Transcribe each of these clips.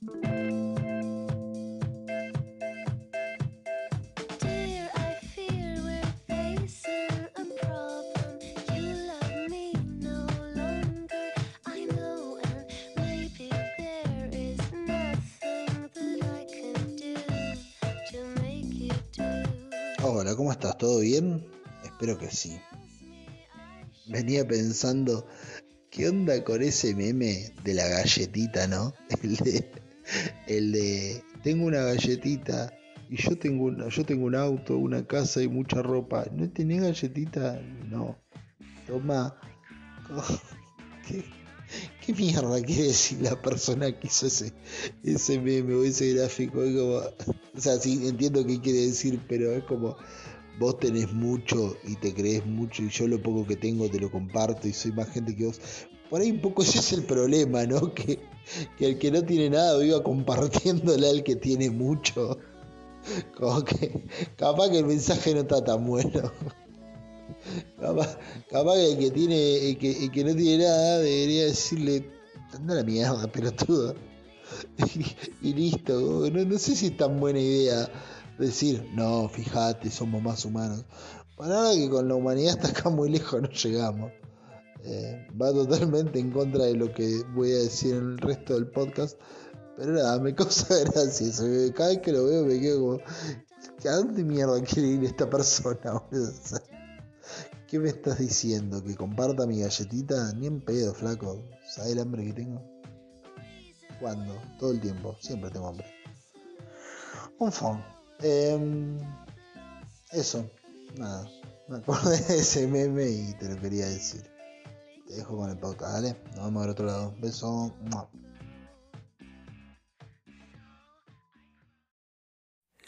Hola, ¿cómo estás? ¿Todo bien? Espero que sí. Venía pensando, ¿qué onda con ese meme de la galletita, no? el de tengo una galletita y yo tengo, una, yo tengo un auto, una casa y mucha ropa. ¿No tenés galletita? No. Toma. ¿Qué, ¿Qué mierda quiere decir la persona que hizo ese, ese meme o ese gráfico? como, o sea, sí entiendo qué quiere decir, pero es como vos tenés mucho y te crees mucho y yo lo poco que tengo te lo comparto y soy más gente que vos. Por ahí un poco ese es el problema, ¿no? Que, el que no tiene nada viva compartiéndole al que tiene mucho. Como que capaz que el mensaje no está tan bueno. Capaz, que el que tiene, el que, que no tiene nada debería decirle, anda la mierda, pelotudo. Y, y listo, no, no, sé si es tan buena idea decir, no, fíjate, somos más humanos. Para nada que con la humanidad hasta acá muy lejos no llegamos. Eh, va totalmente en contra de lo que voy a decir en el resto del podcast. Pero nada, me causa gracia. Cada vez que lo veo me quedo como, ¿a dónde mierda quiere ir esta persona? ¿Qué me estás diciendo? ¿Que comparta mi galletita? Ni en pedo, flaco. ¿Sabes el hambre que tengo? ¿Cuándo? Todo el tiempo. Siempre tengo hambre. Un phone. Em, eso. Nada. Me acordé de ese meme y te lo quería decir. Te dejo con el podcast, ¿vale? Nos vemos al otro lado. Beso.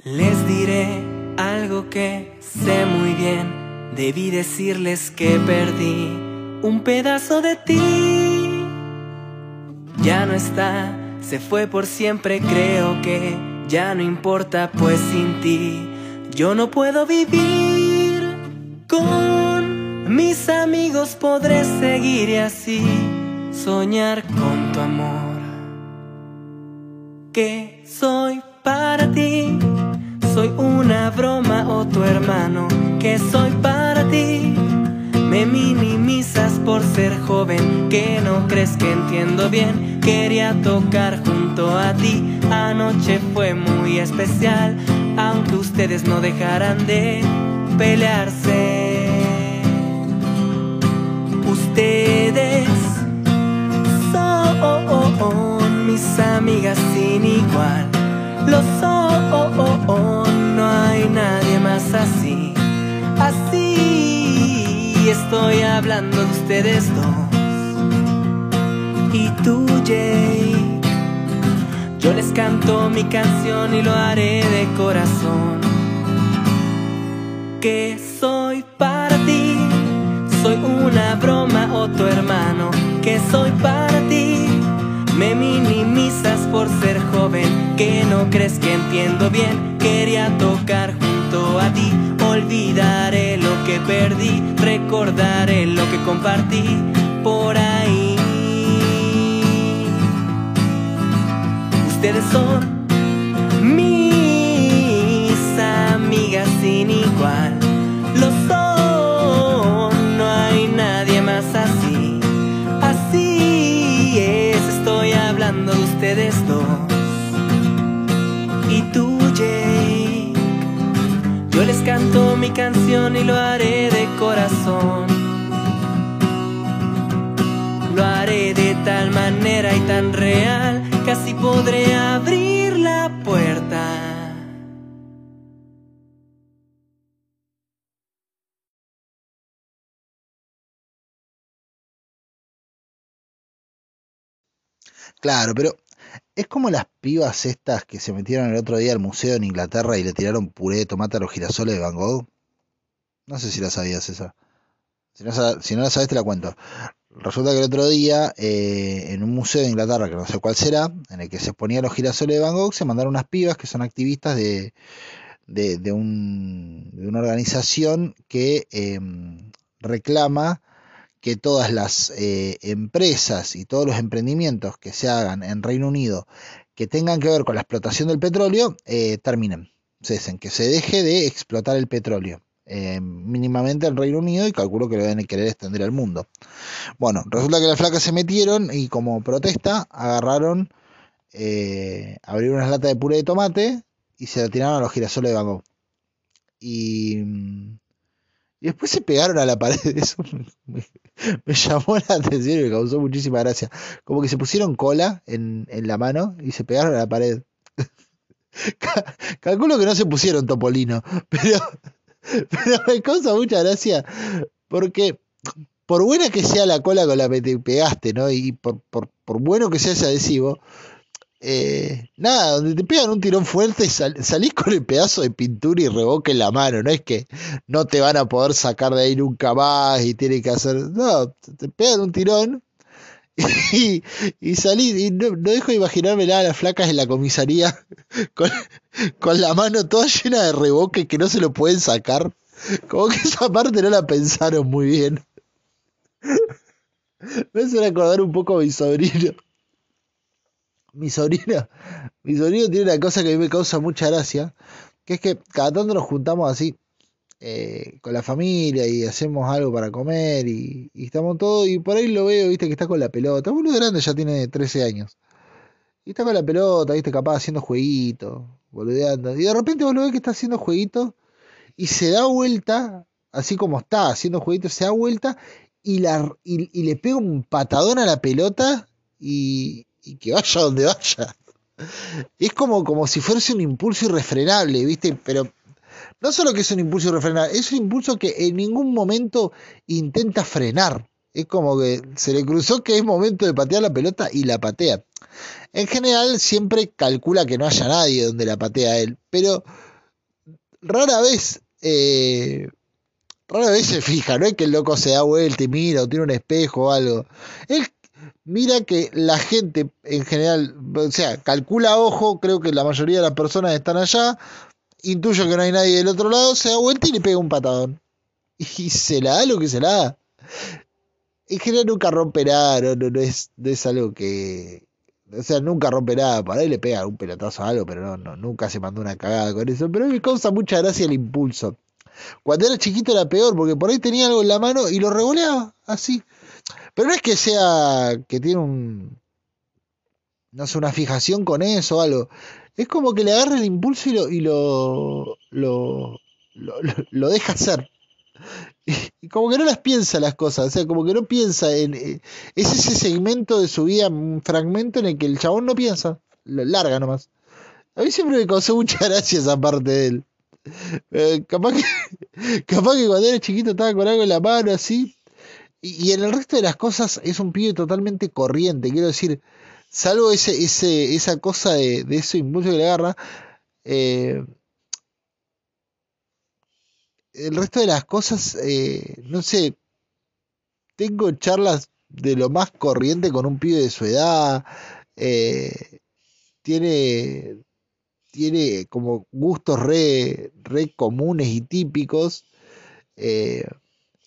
Les diré algo que sé muy bien Debí decirles que perdí un pedazo de ti. Ya no está, se fue por siempre, creo que ya no importa, pues sin ti yo no puedo vivir. Con mis amigos podré seguir y así soñar con tu amor. Que soy para ti, soy una broma o tu hermano que soy para ti. Me minimizas por ser joven, que no crees que entiendo bien. Quería tocar junto a ti, anoche fue muy especial, aunque ustedes no dejaran de pelearse. Ustedes son mis amigas sin igual, lo son, no hay nadie más así. Así estoy hablando de ustedes dos. Y tú, Jake. Yo les canto mi canción y lo haré de corazón. Que soy para una broma o tu hermano. Que soy para ti. Me minimizas por ser joven. Que no crees que entiendo bien. Quería tocar junto a ti Olvidaré lo que perdí, recordaré lo que compartí por ahí. Ustedes son mis amigas sin igual. Ustedes dos. Y tú, yo les canto mi canción y lo haré de corazón. Lo haré de tal manera y tan real así podré abrir la puerta. Claro, pero es como las pibas estas que se metieron el otro día al museo en Inglaterra y le tiraron puré de tomate a los girasoles de Van Gogh. No sé si la sabías esa. Si no, si no la sabes te la cuento. Resulta que el otro día, eh, en un museo de Inglaterra, que no sé cuál será, en el que se exponían los girasoles de Van Gogh, se mandaron unas pibas que son activistas de, de, un, de una organización que em, reclama que todas las eh, empresas y todos los emprendimientos que se hagan en Reino Unido que tengan que ver con la explotación del petróleo eh, terminen, cesen, que se deje de explotar el petróleo. Eh, mínimamente en Reino Unido y calculo que lo deben querer extender al mundo. Bueno, resulta que las flacas se metieron y como protesta agarraron, eh, abrieron unas latas de puré de tomate y se la tiraron a los girasoles de Van Y, y después se pegaron a la pared. Eso me, llamó la atención y me causó muchísima gracia. Como que se pusieron cola en, en la mano y se pegaron a la pared. Calculo que no se pusieron topolino, pero pero me causa mucha gracia porque por buena que sea la cola con la que te pegaste, ¿no? Y por, por, por bueno que sea ese adhesivo, eh, nada, donde te pegan un tirón fuerte, salís con el pedazo de pintura y revoque en la mano. No es que no te van a poder sacar de ahí nunca más y tiene que hacer. No, te pegan un tirón y, y salí, y no, dejo de imaginarme nada las flacas en la comisaría con, con, la mano toda llena de reboque que no se lo pueden sacar. Como que esa parte no la pensaron muy bien. Me hace recordar un poco a mi sobrino. Mi sobrino, mi sobrino tiene una cosa que a mí me causa mucha gracia, que es que cada tanto nos juntamos así, eh, con la familia y hacemos algo para comer y, estamos todos y por ahí lo veo, viste, que está con la pelota. Uno grande ya tiene 13 años. Y está con la pelota, viste, capaz haciendo jueguitos, boludeando. Y de repente vos lo ves que está haciendo jueguitos y se da vuelta, así como está haciendo jueguitos, se da vuelta y, la, y, le pega un patadón a la pelota y, y que vaya donde vaya. Es como, como si fuese un impulso irrefrenable, ¿viste? Pero no solo que es un impulso irrefrenable, es un impulso que en ningún momento intenta frenar. Es como que se le cruzó que es momento de patear la pelota y la patea. En general siempre calcula que no haya nadie donde la patea él, pero rara vez, eh, rara vez se fija, no es que el loco se da vuelta y mira o tiene un espejo o algo. Él mira que la gente en general, o sea, calcula ojo, creo que la mayoría de las personas están allá, intuyo que no hay nadie del otro lado, se da vuelta y le pega un patadón. Y se la da lo que se la da. En general nunca romperá, no, no, es, es algo que... O sea, nunca romperá, para él le pega un pelotazo a algo, pero no, no, nunca se mandó una cagada con eso. Pero me causa mucha gracia el impulso. Cuando era chiquito era peor, porque por ahí tenía algo en la mano y lo revoleaba, así. Pero no es que sea que tiene un, no sé, una fijación con eso o algo. Es como que le agarra el impulso y lo, y lo, lo, lo, deja hacer. Y, como que no las piensa las cosas, o sea, como que no piensa en... Eh, es ese segmento de su vida, un fragmento en el que el chabón no piensa, lo larga nomás. A mí siempre me causó mucha gracia esa parte de él. Eh, capaz, que, capaz que cuando era chiquito estaba con algo en la mano así. Y, en el resto de las cosas es un pibe totalmente corriente, quiero decir salvo ese, ese, esa cosa de, de ese impulso que le agarra, eh, el resto de las cosas, eh, no sé, tengo charlas de lo más corriente con un pibe de su edad, eh, tiene, tiene como gustos re, re comunes y típicos,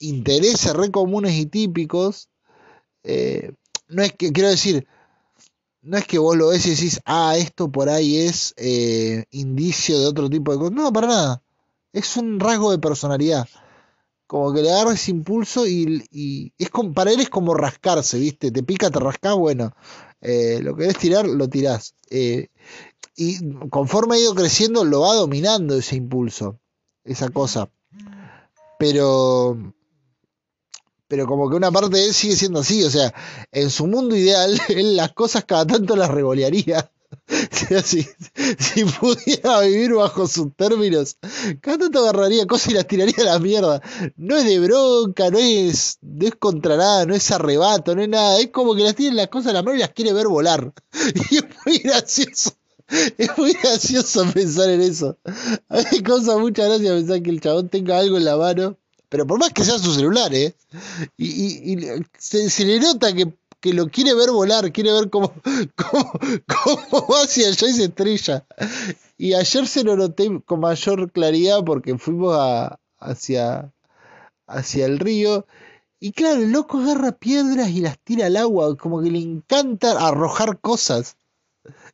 intereses re comunes y típicos, no es que, quiero decir, no es que vos lo ves y decís, ah, esto por ahí es eh, indicio de otro tipo de cosas. No, para nada. Es un rasgo de personalidad. Como que le agarra ese impulso y, es como, para él es como rascarse, ¿viste? Te pica, te rascás, bueno. Eh, lo querés tirar, lo tirás. Eh, y conforme ha ido creciendo, lo va dominando ese impulso, esa cosa. Pero pero como que una parte de él sigue siendo así, o sea, en su mundo ideal, él las cosas cada tanto las revolearía. si, si, pudiera vivir bajo sus términos, cada tanto agarraría cosas y las tiraría a la mierda. No es de bronca, no es, no es contra nada, no es arrebato, no es nada. Es como que las tiene las cosas a la mano y las quiere ver volar. Y es muy gracioso. Es muy gracioso pensar en eso. A mí me causa mucha gracia pensar que el chabón tenga algo en la mano pero por más que sea su celular, ¿eh? Y, se, le nota que, lo quiere ver volar, quiere ver cómo, cómo, va hacia allá y se estrella. Y ayer se lo noté con mayor claridad porque fuimos hacia, hacia el río. Y claro, el loco agarra piedras y las tira al agua, como que le encanta arrojar cosas.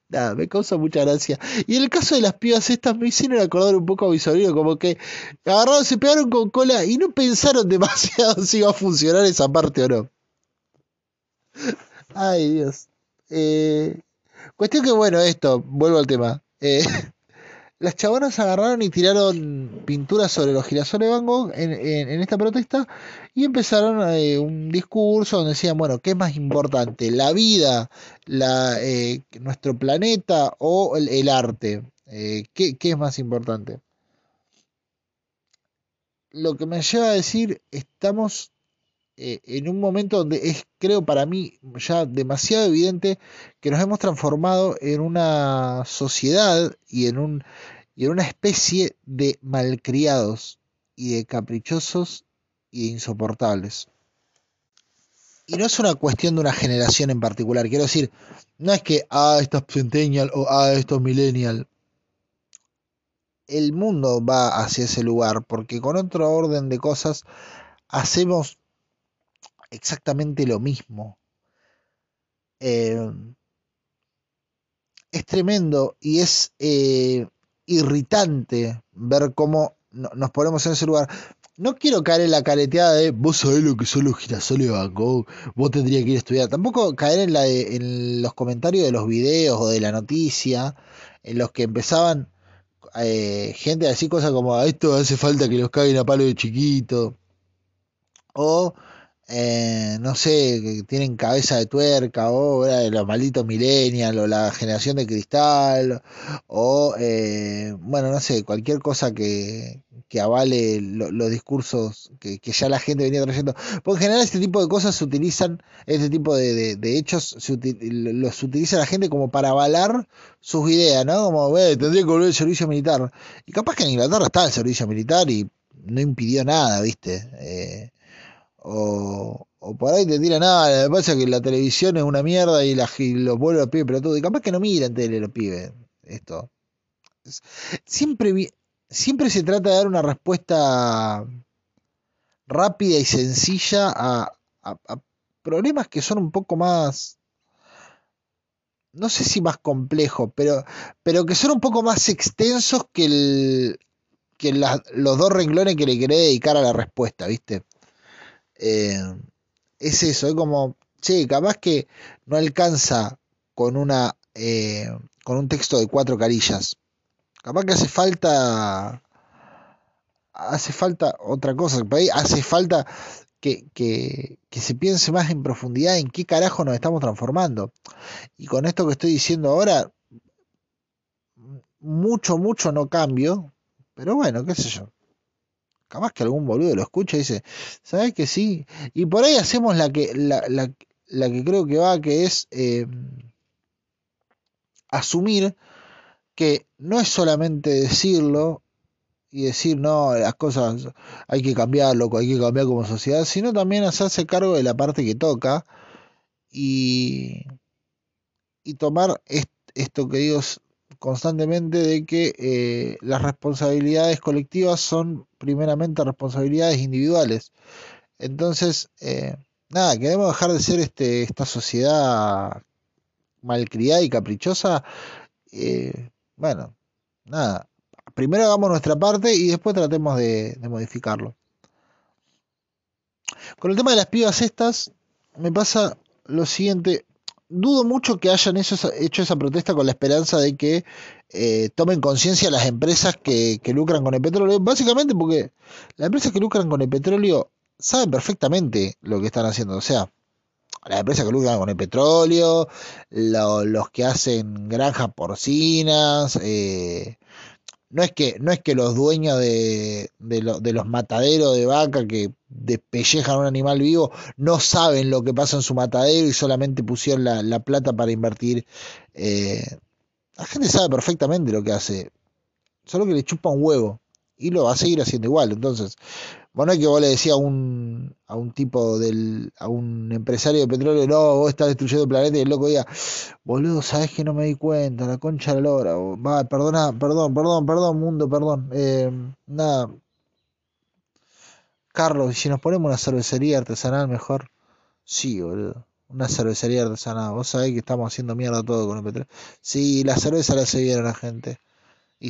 Nada, me causa mucha gracia. Y en el caso de las pibas estas me hicieron acordar un poco a mi sobrino, como que agarraron, se pegaron con cola y no pensaron demasiado si iba a funcionar esa parte o no. Ay, Dios. Eh, cuestión que, bueno, esto, vuelvo al tema. Eh, las chabonas agarraron y tiraron pinturas sobre los girasoles de Van Gogh en, esta protesta y empezaron eh, un discurso donde decían, bueno, ¿qué es más importante? ¿La vida, la, eh, nuestro planeta o el, arte? Eh, ¿qué, ¿Qué es más importante? Lo que me lleva a decir, estamos en un momento donde es, creo para mí, ya demasiado evidente que nos hemos transformado en una sociedad y en, un, y en una especie de malcriados y de caprichosos y de insoportables. Y no es una cuestión de una generación en particular, quiero decir, no es que, ah, esto es centennial o ah, esto es millennial. El mundo va hacia ese lugar porque con otro orden de cosas hacemos exactamente lo mismo. Eh, es tremendo y es eh, irritante ver cómo nos ponemos en ese lugar. No quiero caer en la careteada de vos sabés lo que son los girasoles de Van vos tendrías que ir a estudiar. Tampoco caer en, la en los comentarios de los videos o de la noticia, en los que empezaban eh, gente a decir cosas como esto hace falta que los caguen a palo de chiquito. O eh, no sé, que tienen cabeza de tuerca, o de los malditos millennials, o la generación de cristal, o eh, bueno, no sé, cualquier cosa que, que avale los discursos que, ya la gente venía trayendo. Porque en general este tipo de cosas se utilizan, este tipo de, de, hechos los utiliza la gente como para avalar sus ideas, ¿no? Como, tendría que volver el servicio militar. Y capaz que en Inglaterra está el servicio militar y no impidió nada, ¿viste? Eh, o, por ahí te tiran nada, me pasa que la televisión es una mierda y, la, y los vuelve a pibes, pero todo, y capaz que no miran tele los pibes, esto. Siempre, siempre se trata de dar una respuesta rápida y sencilla a, problemas que son un poco más no sé si más complejos, pero, pero que son un poco más extensos que, el, que los dos renglones que le querés dedicar a la respuesta, ¿viste? Eh, es eso, es como, che, capaz que no alcanza con una eh, con un texto de cuatro carillas. Capaz que hace falta hace falta otra cosa, hace falta que, que, que, se piense más en profundidad en qué carajo nos estamos transformando. Y con esto que estoy diciendo ahora, mucho, mucho no cambio, pero bueno, qué sé yo capaz que algún boludo lo escucha y dice, ¿sabes que sí? Y por ahí hacemos la que, la, la, la que creo que va, que es eh, asumir que no es solamente decirlo y decir, no, las cosas hay que cambiarlo, hay que cambiar como sociedad, sino también hacerse cargo de la parte que toca y, y tomar esto que digo constantemente de que eh, las responsabilidades colectivas son primeramente responsabilidades individuales. Entonces, eh, nada, queremos dejar de ser este, esta sociedad malcriada y caprichosa. Eh, bueno, nada, primero hagamos nuestra parte y después tratemos de, de modificarlo. Con el tema de las pibas estas, me pasa lo siguiente, dudo mucho que hayan hecho esa protesta con la esperanza de que eh, tomen conciencia las empresas que, lucran con el petróleo. Básicamente porque las empresas que lucran con el petróleo saben perfectamente lo que están haciendo. O sea, las empresas que lucran con el petróleo, los que hacen granjas porcinas, eh, no es que, no es que los dueños de, de, los mataderos de vaca que despellejan a un animal vivo no saben lo que pasa en su matadero y solamente pusieron la, plata para invertir. Eh, la gente sabe perfectamente lo que hace, solo que le chupa un huevo y lo va a seguir haciendo igual. Entonces, es que vos le decías a un, a un tipo del, a un empresario de petróleo, no, vos estás destruyendo el planeta y el loco diga, boludo, sabes que no me di cuenta, la concha de la lora, va, perdona, perdón, perdón, perdón, mundo, perdón, eh, nada. Carlos, si nos ponemos una cervecería artesanal mejor, sí, boludo. una cervecería artesanal. Vos sabés que estamos haciendo mierda todo con el petróleo. Sí, la cerveza la se viene a la gente. Y,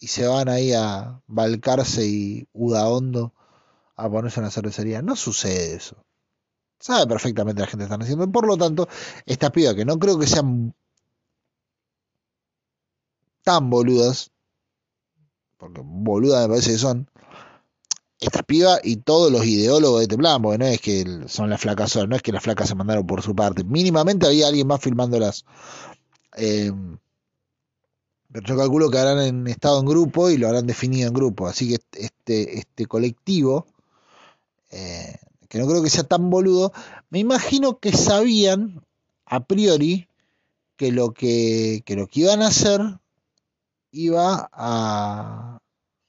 y se van ahí a Balcarce y Udaondo a ponerse una cervecería. No sucede eso. Sabe perfectamente la gente que están haciendo. Por lo tanto, esta piba que no creo que sean tan boludas, porque boludas me parece que son, esta piba y todos los ideólogos de este plan, porque no es que son las flacas solas, no es que las flacas se mandaron por su parte, mínimamente había alguien más filmándolas. Eh, pero yo calculo que habrán estado en grupo y lo habrán definido en grupo, así que este, este colectivo, eh, que no creo que sea tan boludo, me imagino que sabían a priori que lo que, que lo que iban a hacer iba a,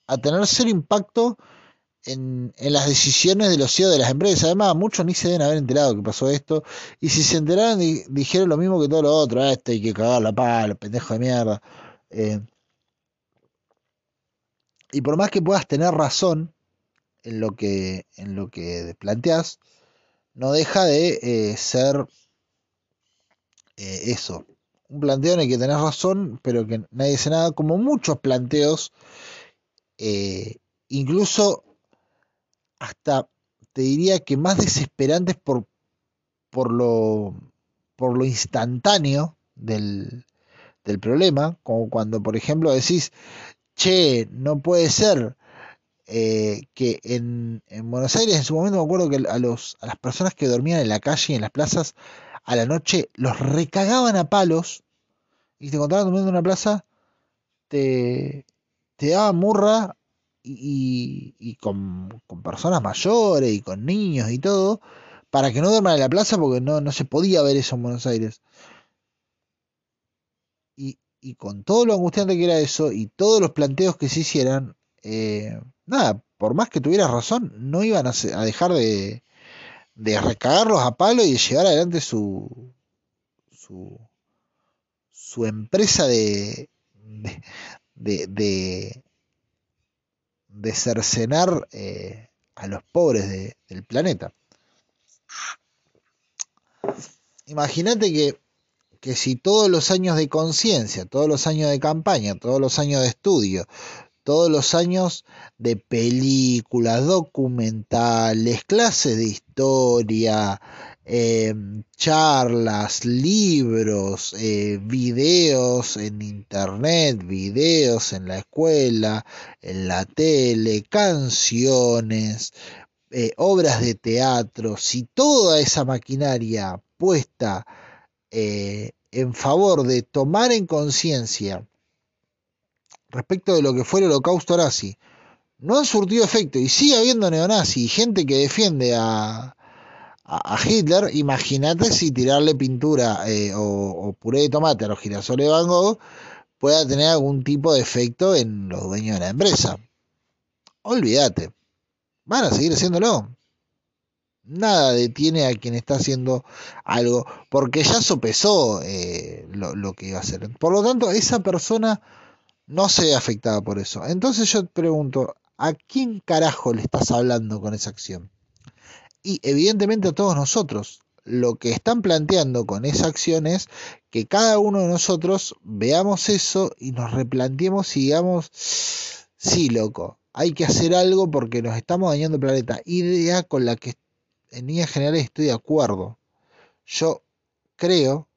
a tener cero impacto en, las decisiones de los CEO de las empresas. Además, muchos ni se deben haber enterado que pasó esto. Y si se enteraron, dijeron lo mismo que todo lo otro. Ah, este hay que cagar la pala, pendejo de mierda. Eh, y por más que puedas tener razón en lo que, en lo que planteas, no deja de eh, ser eh, eso. Un planteo en el que tenés razón, pero que nadie dice nada, como muchos planteos, incluso hasta te diría que más desesperantes por, por, lo, por lo instantáneo del, del problema, como cuando por ejemplo decís, che, no puede ser eh, que en, en, Buenos Aires en su momento me acuerdo que a, los, a las personas que dormían en la calle y en las plazas a la noche los recagaban a palos y te encontraban durmiendo en una plaza, te, te daban murra y, con, personas mayores y con niños y todo, para que no duerman en la plaza porque no, no se podía ver eso en Buenos Aires. Y, y, con todo lo angustiante que era eso y todos los planteos que se hicieran, eh, nada, por más que tuvieras razón, no iban a, dejar de, de recagarlos a palo y de llevar adelante su, su, su empresa de, de de cercenar eh, a los pobres del planeta. Imagínate que, que si todos los años de conciencia, todos los años de campaña, todos los años de estudio, todos los años de películas, documentales, clases de historia, Em, charlas, libros, eh, videos en internet, videos en la escuela, en la tele, canciones, eh, obras de teatro, si toda esa maquinaria puesta eh, en favor de tomar en conciencia respecto de lo que fue el holocausto nazi, no han surtido efecto y sigue habiendo neonazi y gente que defiende a, a, Hitler, imagínate si tirarle pintura eh, o, puré de tomate a los girasoles de Van Gogh pueda tener algún tipo de efecto en los dueños de la empresa. Olvídate, van a seguir haciéndolo. Nada detiene a quien está haciendo algo, porque ya sopesó eh, lo, lo, que iba a hacer. Por lo tanto, esa persona no se ve afectada por eso. Entonces yo te pregunto, ¿a quién carajo le estás hablando con esa acción? y evidentemente a todos nosotros. Lo que están planteando con esa acción es que cada uno de nosotros veamos eso y nos replanteemos y digamos, sí, loco, hay que hacer algo porque nos estamos dañando el planeta. Idea con la que en líneas generales estoy de acuerdo. Yo creo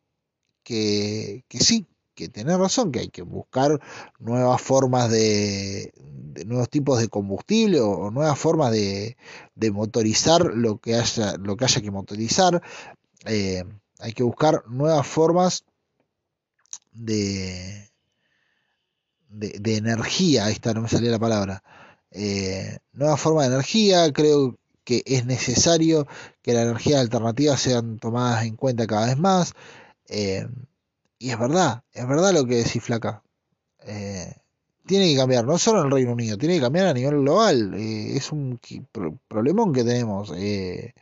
que, que sí, que tener razón, que hay que buscar nuevas formas de, nuevos tipos de combustible o, nuevas formas de, de, motorizar lo que haya, lo que haya que motorizar. Eh, hay que buscar nuevas formas de, de, energía, ahí está, no me salía la palabra. Eh, nuevas formas de energía, creo que es necesario que las energías alternativas sean tomadas en cuenta cada vez más. Eh, y es verdad, es verdad lo que decís, flaca. Eh, tiene que cambiar, no solo en el Reino Unido, tiene que cambiar a nivel global. Eh, es un problemón que tenemos. Eh,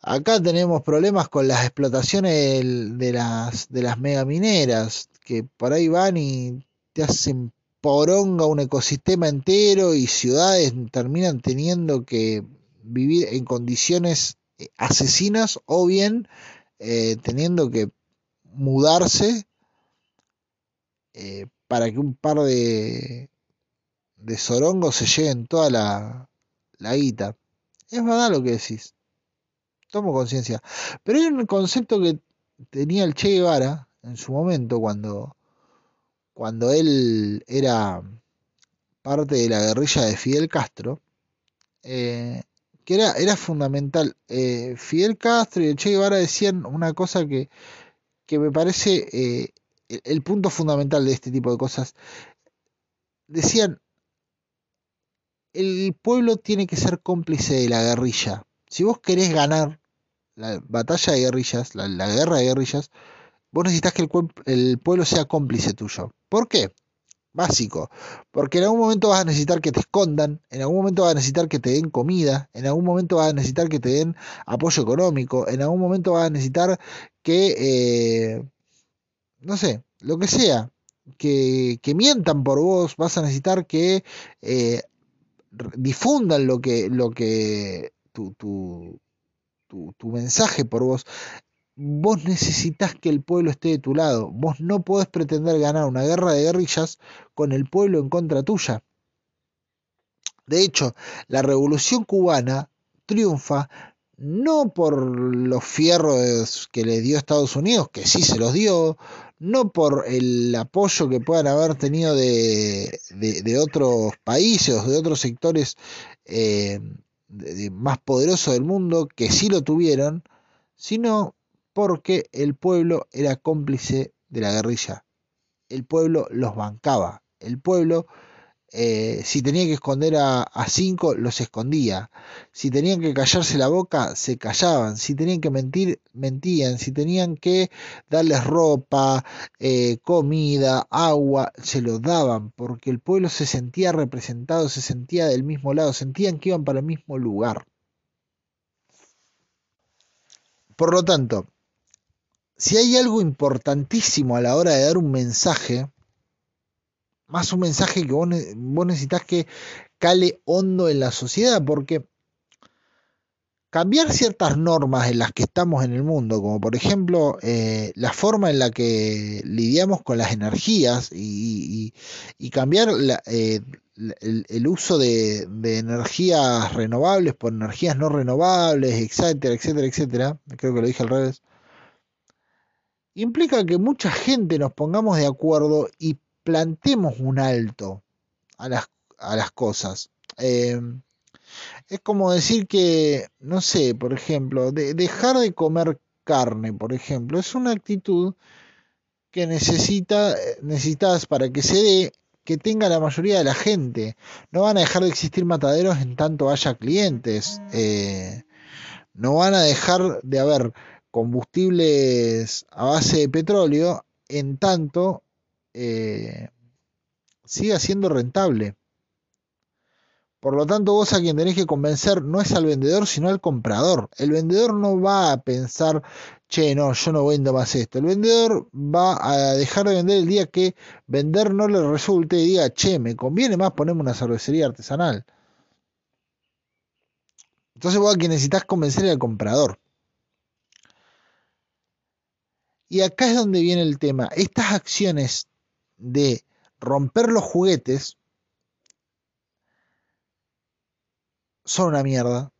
acá tenemos problemas con las explotaciones de las, de las megamineras, que por ahí van y te hacen poronga un ecosistema entero y ciudades terminan teniendo que vivir en condiciones asesinas o bien teniendo que mudarse para que un par de, de sorongos se lleven toda la, la guita. Es verdad lo que decís. Tomo conciencia. Pero hay un concepto que tenía el Che Guevara en su momento cuando, cuando él era parte de la guerrilla de Fidel Castro, eh, que era, era fundamental. Eh, Fidel Castro y el Che Guevara decían una cosa que, que me parece eh, el, punto fundamental de este tipo de cosas. Decían, el pueblo tiene que ser cómplice de la guerrilla. Si vos querés ganar la batalla de guerrillas, la, guerra de guerrillas, vos necesitas que el, el pueblo sea cómplice tuyo. ¿Por qué? Básico, porque en algún momento vas a necesitar que te escondan, en algún momento vas a necesitar que te den comida, en algún momento vas a necesitar que te den apoyo económico, en algún momento vas a necesitar que, eh, no sé, lo que sea, que, que, mientan por vos, vas a necesitar que eh, difundan lo que, lo que tu, tu, tu, tu mensaje por vos vos necesitas que el pueblo esté de tu lado. Vos no podés pretender ganar una guerra de guerrillas con el pueblo en contra tuya. De hecho, la revolución cubana triunfa no por los fierros que le dio Estados Unidos, que sí se los dio, no por el apoyo que puedan haber tenido de, de, otros países, de otros sectores eh, más poderosos del mundo, que sí lo tuvieron, sino porque el pueblo era cómplice de la guerrilla. El pueblo los bancaba. El pueblo, eh, si tenía que esconder a, cinco, los escondía. Si tenían que callarse la boca, se callaban. Si tenían que mentir, mentían. Si tenían que darles ropa, eh, comida, agua, se lo daban. Porque el pueblo se sentía representado, se sentía del mismo lado, sentían que iban para el mismo lugar. Por lo tanto, si hay algo importantísimo a la hora de dar un mensaje, más un mensaje que vos, necesitas que cale hondo en la sociedad, porque cambiar ciertas normas en las que estamos en el mundo, como por ejemplo eh, la forma en la que lidiamos con las energías y, cambiar eh, el, uso de, de, energías renovables por energías no renovables, etcétera, etcétera, etcétera, creo que lo dije al revés, implica que mucha gente nos pongamos de acuerdo y plantemos un alto a las, a las cosas. Eh, es como decir que, no sé, por ejemplo, de, dejar de comer carne, por ejemplo, es una actitud que necesita, necesitas para que se dé que tenga la mayoría de la gente. No van a dejar de existir mataderos en tanto haya clientes. Eh, no van a dejar de haber combustibles a base de petróleo en tanto eh, siga siendo rentable. Por lo tanto, vos a quien tenés que convencer no es al vendedor, sino al comprador. El vendedor no va a pensar, che, no, yo no vendo más esto. El vendedor va a dejar de vender el día que vender no le resulte y diga, che, me conviene más ponerme una cervecería artesanal. Entonces vos a quien necesitas convencer al comprador. Y acá es donde viene el tema. Estas acciones de romper los juguetes son una mierda.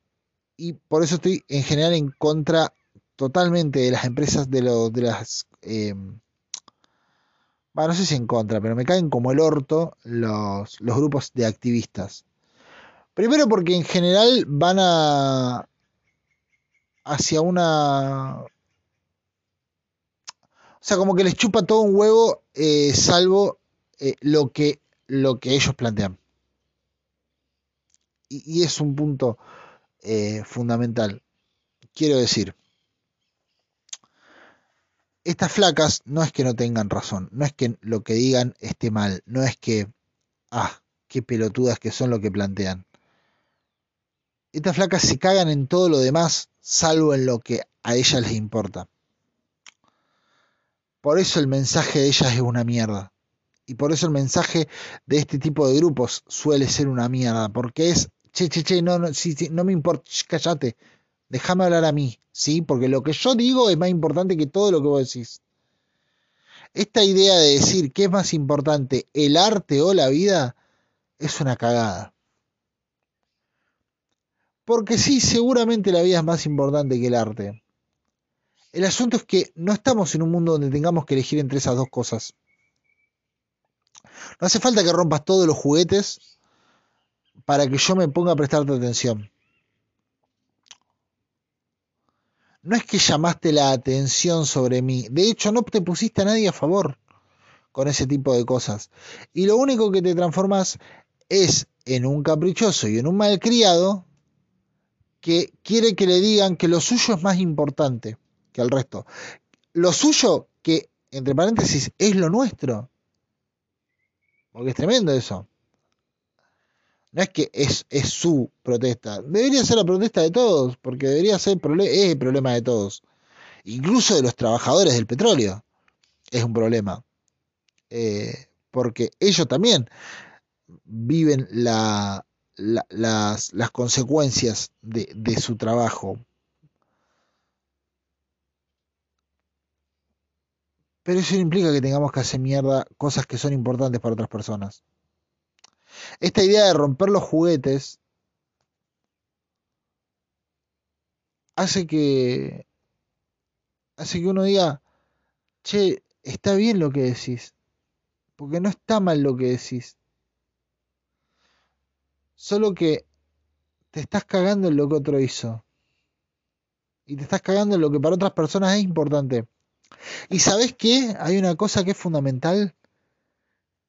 Y por eso estoy en general en contra totalmente de las empresas, de, de las... Eh, bueno, no sé si en contra, pero me caen como el orto los, los grupos de activistas. Primero porque en general van a hacia una o sea, como que les chupa todo un huevo, eh, salvo eh, lo, que, lo que ellos plantean. Y, es un punto eh, fundamental. Quiero decir, estas flacas no es que no tengan razón, no es que lo que digan esté mal, no es que, ah, qué pelotudas que son lo que plantean. Estas flacas se cagan en todo lo demás, salvo en lo que a ellas les importa. Por eso el mensaje de ellas es una mierda. Y por eso el mensaje de este tipo de grupos suele ser una mierda. Porque es, che, che, che, no, no, no me importa, cállate. déjame hablar a mí, ¿sí? Porque lo que yo digo es más importante que todo lo que vos decís. Esta idea de decir qué es más importante, el arte o la vida, es una cagada. Porque sí, seguramente la vida es más importante que el arte. El asunto es que no estamos en un mundo donde tengamos que elegir entre esas dos cosas. No hace falta que rompas todos los juguetes para que yo me ponga a prestarte atención. No es que llamaste la atención sobre mí. De hecho, no te pusiste a nadie a favor con ese tipo de cosas. Y lo único que te transformas es en un caprichoso y en un malcriado que quiere que le digan que lo suyo es más importante que el resto. Lo suyo, que, entre paréntesis, es lo nuestro. Porque es tremendo eso. No es que es, es su protesta. Debería ser la protesta de todos, porque debería ser es el problema de todos. Incluso de los trabajadores del petróleo. Es un problema. Eh, porque ellos también viven la, las, las, consecuencias de, de su trabajo. Pero eso no implica que tengamos que hacer mierda cosas que son importantes para otras personas. Esta idea de romper los juguetes hace que hace que uno diga, che, está bien lo que decís, porque no está mal lo que decís. Solo que te estás cagando en lo que otro hizo. Y te estás cagando en lo que para otras personas es importante. Y sabes qué? Hay una cosa que es fundamental,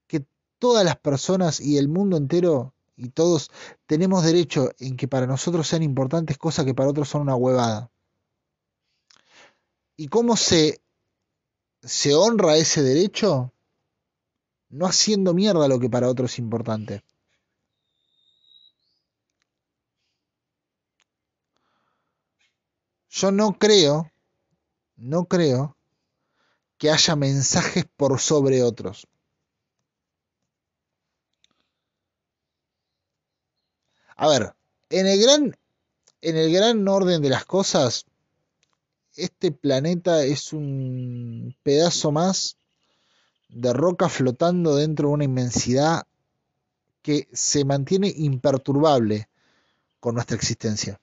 que todas las personas y el mundo entero y todos tenemos derecho en que para nosotros sean importantes cosas que para otros son una huevada. ¿Y cómo se, se honra ese derecho? No haciendo mierda lo que para otros es importante. Yo no creo, no creo que haya mensajes por sobre otros. A ver, en el gran, en el gran orden de las cosas, este planeta es un pedazo más de roca flotando dentro de una inmensidad que se mantiene imperturbable con nuestra existencia.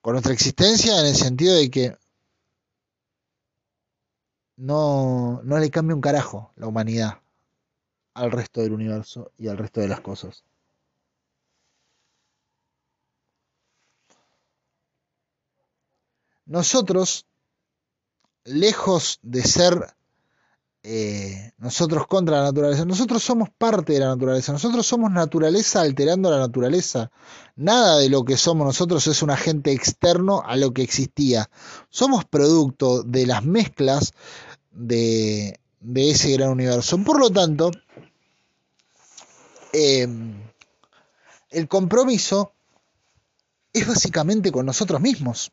Con nuestra existencia en el sentido de que no, no le cambia un carajo la humanidad al resto del universo y al resto de las cosas. Nosotros, lejos de ser eh, nosotros contra la naturaleza, nosotros somos parte de la naturaleza, nosotros somos naturaleza alterando la naturaleza. Nada de lo que somos nosotros es un agente externo a lo que existía. Somos producto de las mezclas de, ese gran universo. Por lo tanto, em, el compromiso es básicamente con nosotros mismos.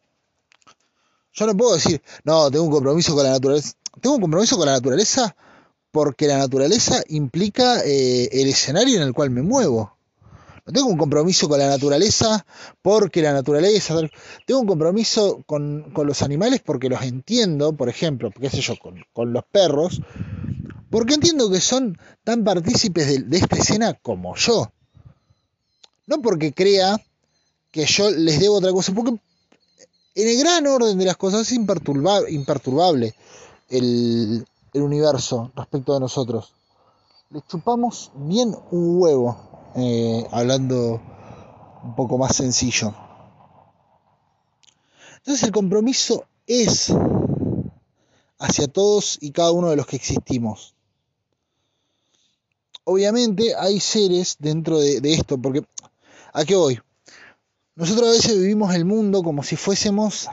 Yo no puedo decir, no, tengo un compromiso con la naturaleza. Tengo un compromiso con la naturaleza porque la naturaleza implica eh, el escenario en el cual me muevo. No tengo un compromiso con la naturaleza porque la naturaleza. Tengo un compromiso con, los animales porque los entiendo, por ejemplo, qué sé yo, con, los perros, porque entiendo que son tan partícipes de, de esta escena como yo. No porque crea que yo les debo otra cosa, porque en el gran orden de las cosas es imperturbable, el, universo respecto de nosotros. Le chupamos bien un huevo, eh, hablando un poco más sencillo. Entonces el compromiso es hacia todos y cada uno de los que existimos. Obviamente hay seres dentro de, de esto, porque ¿a qué voy? Nosotros a veces vivimos el mundo como si fuésemos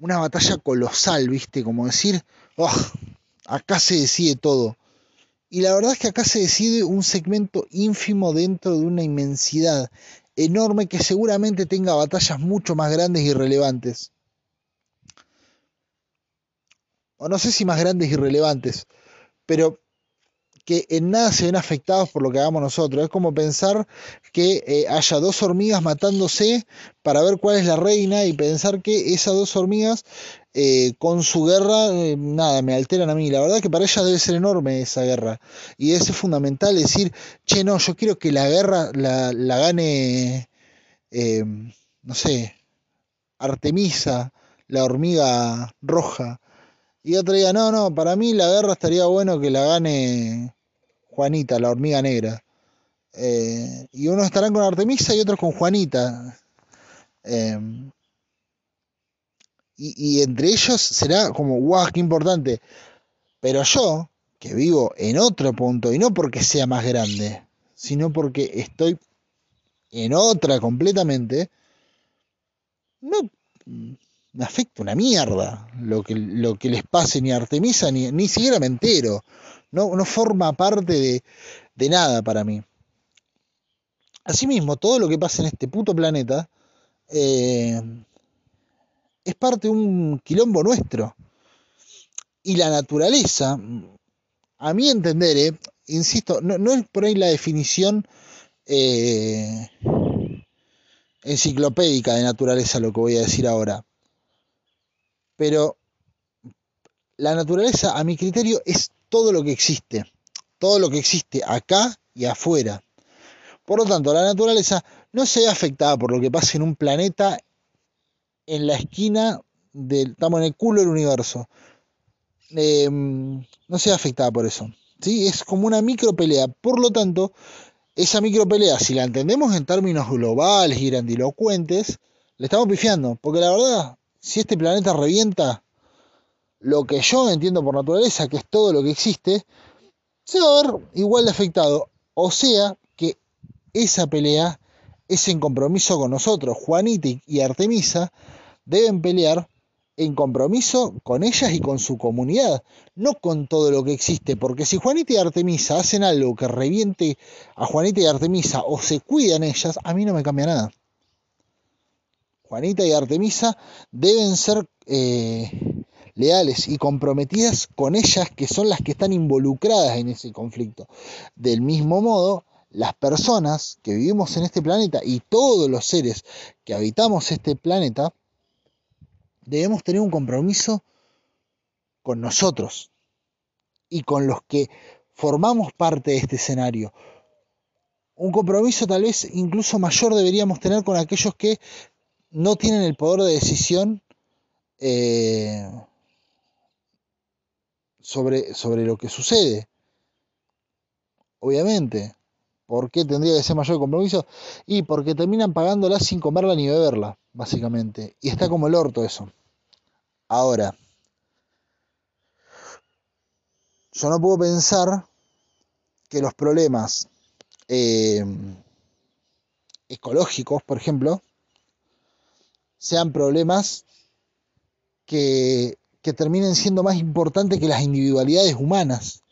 una batalla colosal, ¿viste? Como decir, oh, acá se decide todo. Y la verdad es que acá se decide un segmento ínfimo dentro de una inmensidad enorme que seguramente tenga batallas mucho más grandes y relevantes. O no sé si más grandes y relevantes, pero que en nada se ven afectados por lo que hagamos nosotros. Es como pensar que eh, haya dos hormigas matándose para ver cuál es la reina y pensar que esas dos hormigas eh, con su guerra, eh, nada, me alteran a mí. La verdad que para ellas debe ser enorme esa guerra. Y ser fundamental decir, che, no, yo quiero que la guerra la, la gane, no sé, Artemisa, la hormiga roja. Y otro día, no, no, para mí la guerra estaría bueno que la gane Juanita, la hormiga negra. Eh, y unos estarán con Artemisa y otros con Juanita. Em, y, entre ellos será como, guau, qué importante. Pero yo, que vivo en otro punto, y no porque sea más grande, sino porque estoy en otra completamente, no me afecta una mierda lo que, lo que les pase ni a Artemisa, ni, ni siquiera me entero. No, no forma parte de, de nada para mí. Asimismo, todo lo que pasa en este puto planeta eh, es parte de un quilombo nuestro. Y la naturaleza, a mi entender, eh, insisto, no, es por ahí la definición eh, enciclopédica de naturaleza lo que voy a decir ahora. Pero la naturaleza, a mi criterio, es todo lo que existe. Todo lo que existe acá y afuera. Por lo tanto, la naturaleza no se ve afectada por lo que pasa en un planeta en la esquina del. Estamos en el culo del universo. Em, no se ve afectada por eso. ¿sí? Es como una micro pelea. Por lo tanto, esa micro pelea, si la entendemos en términos globales y grandilocuentes, le estamos pifiando. Porque la verdad, si este planeta revienta, lo que yo entiendo por naturaleza, que es todo lo que existe, se va a ver igual de afectado. O sea que esa pelea es en compromiso con nosotros. Juanita y Artemisa deben pelear en compromiso con ellas y con su comunidad, no con todo lo que existe, porque si Juanita y Artemisa hacen algo que reviente a Juanita y Artemisa o se cuidan ellas, a mí no me cambia nada. Juanita y Artemisa deben ser eh, leales y comprometidas con ellas, que son las que están involucradas en ese conflicto. Del mismo modo, las personas que vivimos en este planeta y todos los seres que habitamos este planeta, debemos tener un compromiso con nosotros y con los que formamos parte de este escenario. Un compromiso tal vez incluso mayor deberíamos tener con aquellos que no tienen el poder de decisión eh, sobre, sobre lo que sucede. Obviamente. ¿Por qué tendría que ser mayor compromiso? Y porque terminan pagándola sin comerla ni beberla, básicamente. Y está como el orto eso. Ahora, yo no puedo pensar que los problemas eh, ecológicos, por ejemplo, sean problemas que, que terminen siendo más importantes que las individualidades humanas.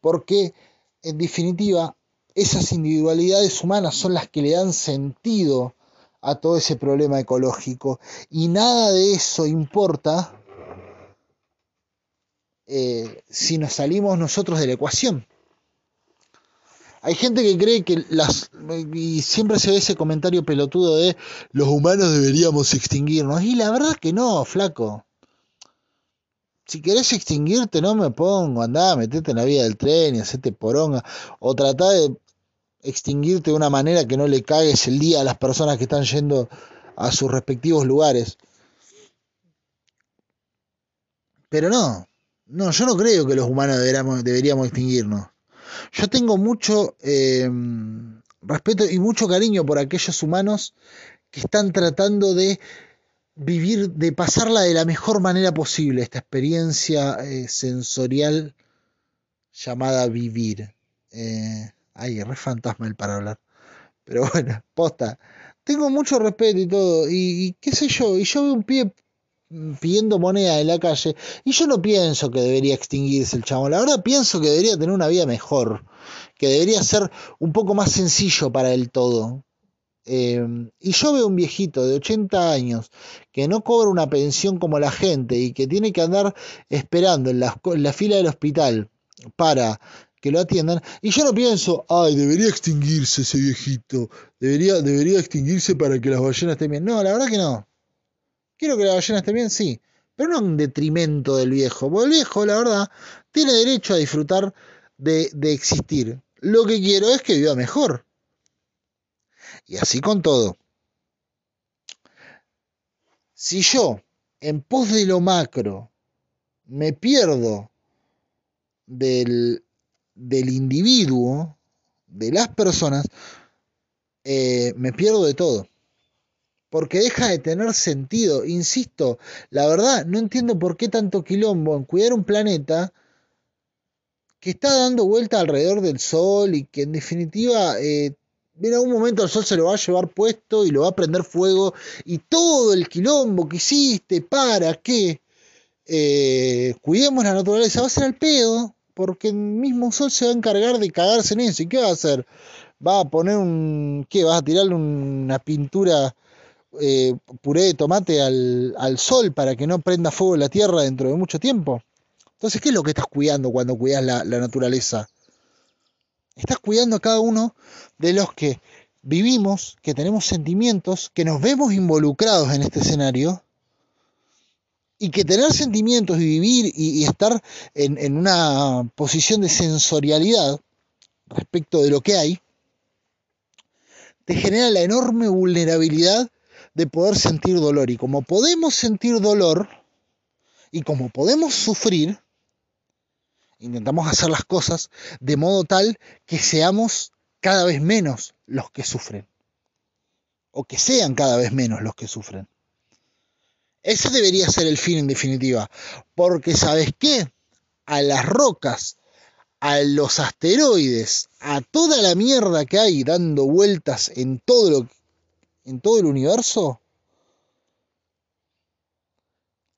Porque, en definitiva, esas individualidades humanas son las que le dan sentido a todo ese problema ecológico. Y nada de eso importa eh, si nos salimos nosotros de la ecuación. Hay gente que cree que las... Y siempre se ve ese comentario pelotudo de los humanos deberíamos extinguirnos. Y la verdad que no, flaco. Si querés extinguirte, no me pongo, andá, metete en la vía del tren y hacete poronga. O tratá de extinguirte de una manera que no le cagues el día a las personas que están yendo a sus respectivos lugares. Pero no, no, yo no creo que los humanos deberíamos, extinguirnos. Yo tengo mucho eh, respeto y mucho cariño por aquellos humanos que están tratando de vivir, de pasarla de la mejor manera posible, esta experiencia eh, sensorial llamada vivir. Eh, ay, re fantasma el para hablar. Pero bueno, posta. Tengo mucho respeto y todo. Y, y, qué sé yo. Y yo veo un pie pidiendo moneda en la calle. Y yo no pienso que debería extinguirse el chavo. La verdad pienso que debería tener una vida mejor. Que debería ser un poco más sencillo para él todo. Eh, y yo veo un viejito de 80 años que no cobra una pensión como la gente y que tiene que andar esperando en la, en la fila del hospital para que lo atiendan. Y yo no pienso, ay, debería extinguirse ese viejito, debería, debería extinguirse para que las ballenas estén bien. No, la verdad que no. Quiero que las ballenas estén bien, sí, pero no en detrimento del viejo, porque el viejo, la verdad, tiene derecho a disfrutar de, existir. Lo que quiero es que viva mejor. Y así con todo. Si yo, en pos de lo macro, me pierdo del, del individuo, de las personas, eh, me pierdo de todo. Porque deja de tener sentido. Insisto, la verdad, no entiendo por qué tanto quilombo en cuidar un planeta que está dando vuelta alrededor del Sol y que en definitiva eh, en algún momento el Sol se lo va a llevar puesto y lo va a prender fuego y todo el quilombo que hiciste para que eh, cuidemos la naturaleza va a ser al pedo porque el mismo Sol se va a encargar de cagarse en eso. ¿Y qué va a hacer? Va a poner un... ¿Qué? ¿Vas a tirarle una pintura eh, puré de tomate al, al, Sol para que no prenda fuego la Tierra dentro de mucho tiempo? Entonces, ¿qué es lo que estás cuidando cuando cuidas la, la naturaleza? Estás cuidando a cada uno de los que vivimos, que tenemos sentimientos, que nos vemos involucrados en este escenario y que tener sentimientos y vivir y, y estar en, en, una posición de sensorialidad respecto de lo que hay, te genera la enorme vulnerabilidad de poder sentir dolor. Y como podemos sentir dolor y como podemos sufrir, intentamos hacer las cosas de modo tal que seamos cada vez menos los que sufren. O que sean cada vez menos los que sufren. Ese debería ser el fin en definitiva. Porque sabes qué? A las rocas, a los asteroides, a toda la mierda que hay dando vueltas en todo, lo, en todo el universo,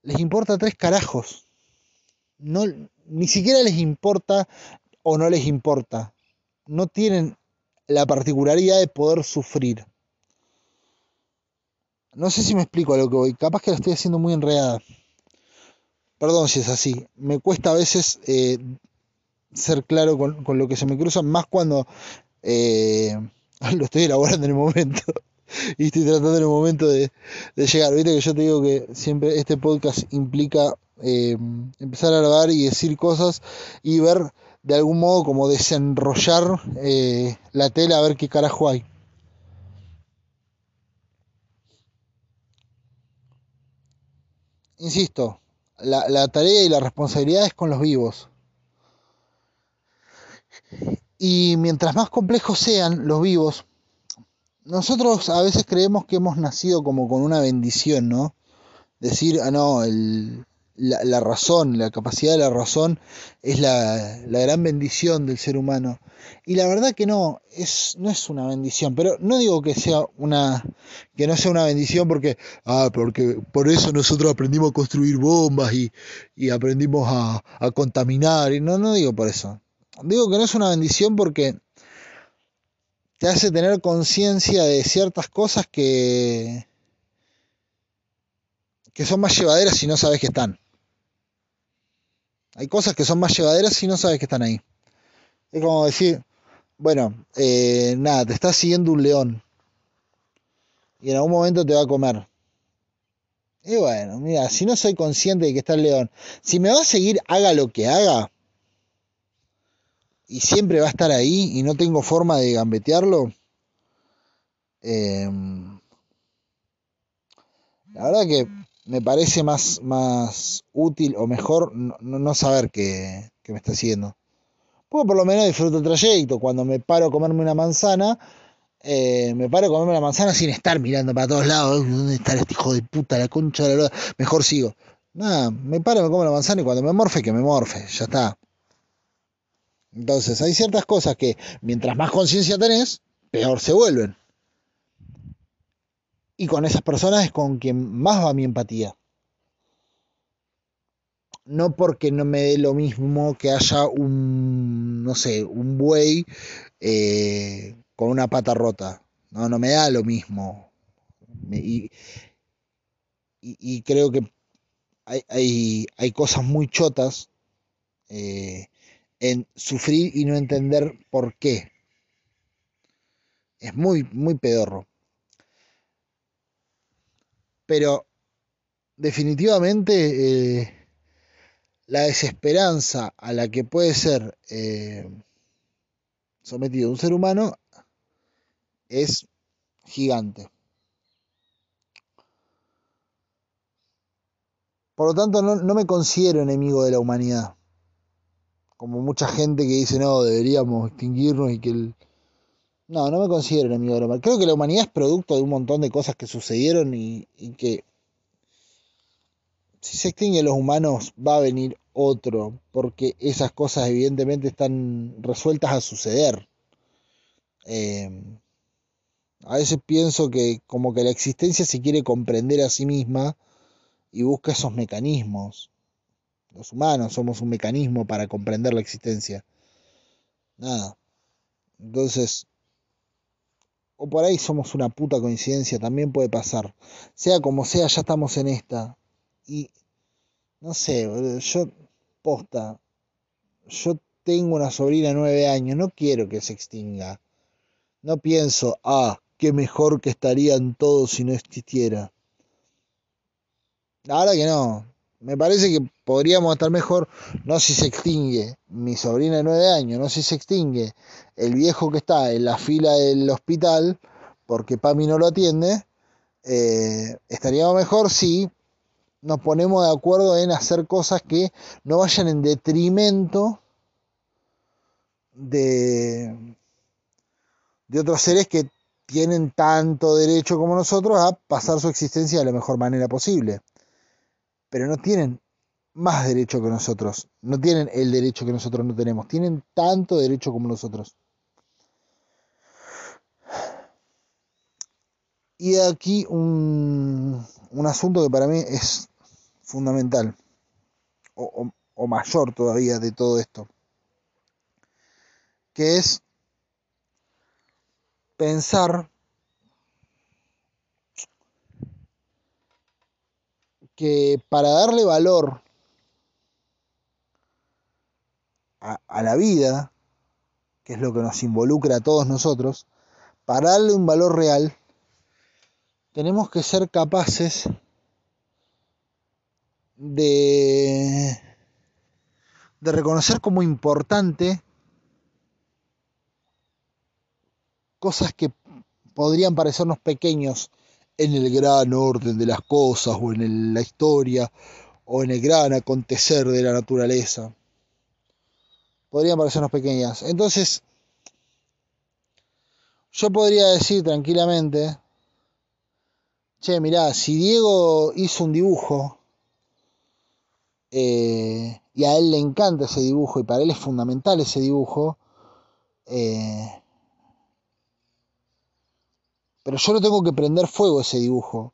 les importa tres carajos. No, ni siquiera les importa o no les importa. No tienen la particularidad de poder sufrir. No sé si me explico a lo que voy. Capaz que la estoy haciendo muy enredada. Perdón si es así. Me cuesta a veces eh, ser claro con, con, lo que se me cruza, más cuando eh, lo estoy elaborando en el momento. y estoy tratando en el momento de, de, llegar. Viste que yo te digo que siempre este podcast implica eh, empezar a grabar y decir cosas y ver de algún modo como desenrollar eh, la tela a ver qué carajo hay. Insisto, la, la tarea y la responsabilidad es con los vivos. Y mientras más complejos sean los vivos, nosotros a veces creemos que hemos nacido como con una bendición, ¿no? Decir, ah, no, el, la, la, razón, la capacidad de la razón es la, la, gran bendición del ser humano. Y la verdad que no, es, no es una bendición, pero no digo que sea una, que no sea una bendición porque, ah, porque por eso nosotros aprendimos a construir bombas y, y aprendimos a, a contaminar, y no, no digo por eso. Digo que no es una bendición porque te hace tener conciencia de ciertas cosas que, que son más llevaderas si no sabes que están. Hay cosas que son más llevaderas si no sabes que están ahí. Es como decir, bueno, eh, nada, te está siguiendo un león. Y en algún momento te va a comer. Y bueno, mira, si no soy consciente de que está el león, si me va a seguir, haga lo que haga, y siempre va a estar ahí y no tengo forma de gambetearlo, eh, la verdad que me parece más, más útil o mejor no, saber que, me está haciendo. Porque por lo menos disfruto el trayecto. Cuando me paro a comerme una manzana, eh, me paro a comerme una manzana sin estar mirando para todos lados. ¿Dónde está este hijo de puta, la concha de la? Mejor sigo. Nada, me paro, me como la manzana y cuando me morfe, que me morfe. Ya está. Entonces, hay ciertas cosas que mientras más conciencia tenés, peor se vuelven. Y con esas personas es con quien más va mi empatía. No porque no me dé lo mismo que haya un, no sé, un buey eh, con una pata rota. No, no me da lo mismo. Y, y, creo que hay, hay, hay, cosas muy chotas eh, en sufrir y no entender por qué. Es muy, muy pedorro. Pero definitivamente eh, la desesperanza a la que puede ser eh, sometido un ser humano es gigante. Por lo tanto, no, no, me considero enemigo de la humanidad. Como mucha gente que dice, no, deberíamos extinguirnos y que el... No, no me considero enemigo de la humanidad. Creo que la humanidad es producto de un montón de cosas que sucedieron y, que si se extinguen los humanos va a venir otro, porque esas cosas evidentemente están resueltas a suceder. Eh, a veces pienso que como que la existencia se quiere comprender a sí misma y busca esos mecanismos. Los humanos somos un mecanismo para comprender la existencia. Nada. Entonces, o por ahí somos una puta coincidencia, también puede pasar. Sea como sea, ya estamos en esta. Y no sé, yo posta, yo tengo una sobrina de nueve años, no quiero que se extinga. No pienso, ah, qué mejor que estarían todos si no existiera. La verdad que no. Me parece que podríamos estar mejor, no si se extingue mi sobrina de nueve años, no si se extingue el viejo que está en la fila del hospital, porque Pami no lo atiende, eh, estaríamos mejor si nos ponemos de acuerdo en hacer cosas que no vayan en detrimento de, de otros seres que tienen tanto derecho como nosotros a pasar su existencia de la mejor manera posible. Pero no tienen más derecho que nosotros, no tienen el derecho que nosotros no tenemos, tienen tanto derecho como nosotros. Y aquí un, un asunto que para mí es fundamental o, o, mayor todavía de todo esto, que es pensar que para darle valor a, la vida, que es lo que nos involucra a todos nosotros, para darle un valor real, tenemos que ser capaces de, de reconocer como importante cosas que podrían parecernos pequeños en el gran orden de las cosas o en la historia o en el gran acontecer de la naturaleza. Podrían parecernos pequeñas. Entonces, yo podría decir tranquilamente, che, mirá, si Diego hizo un dibujo eh, y a él le encanta ese dibujo y para él es fundamental ese dibujo, eh, pero yo no tengo que prender fuego ese dibujo,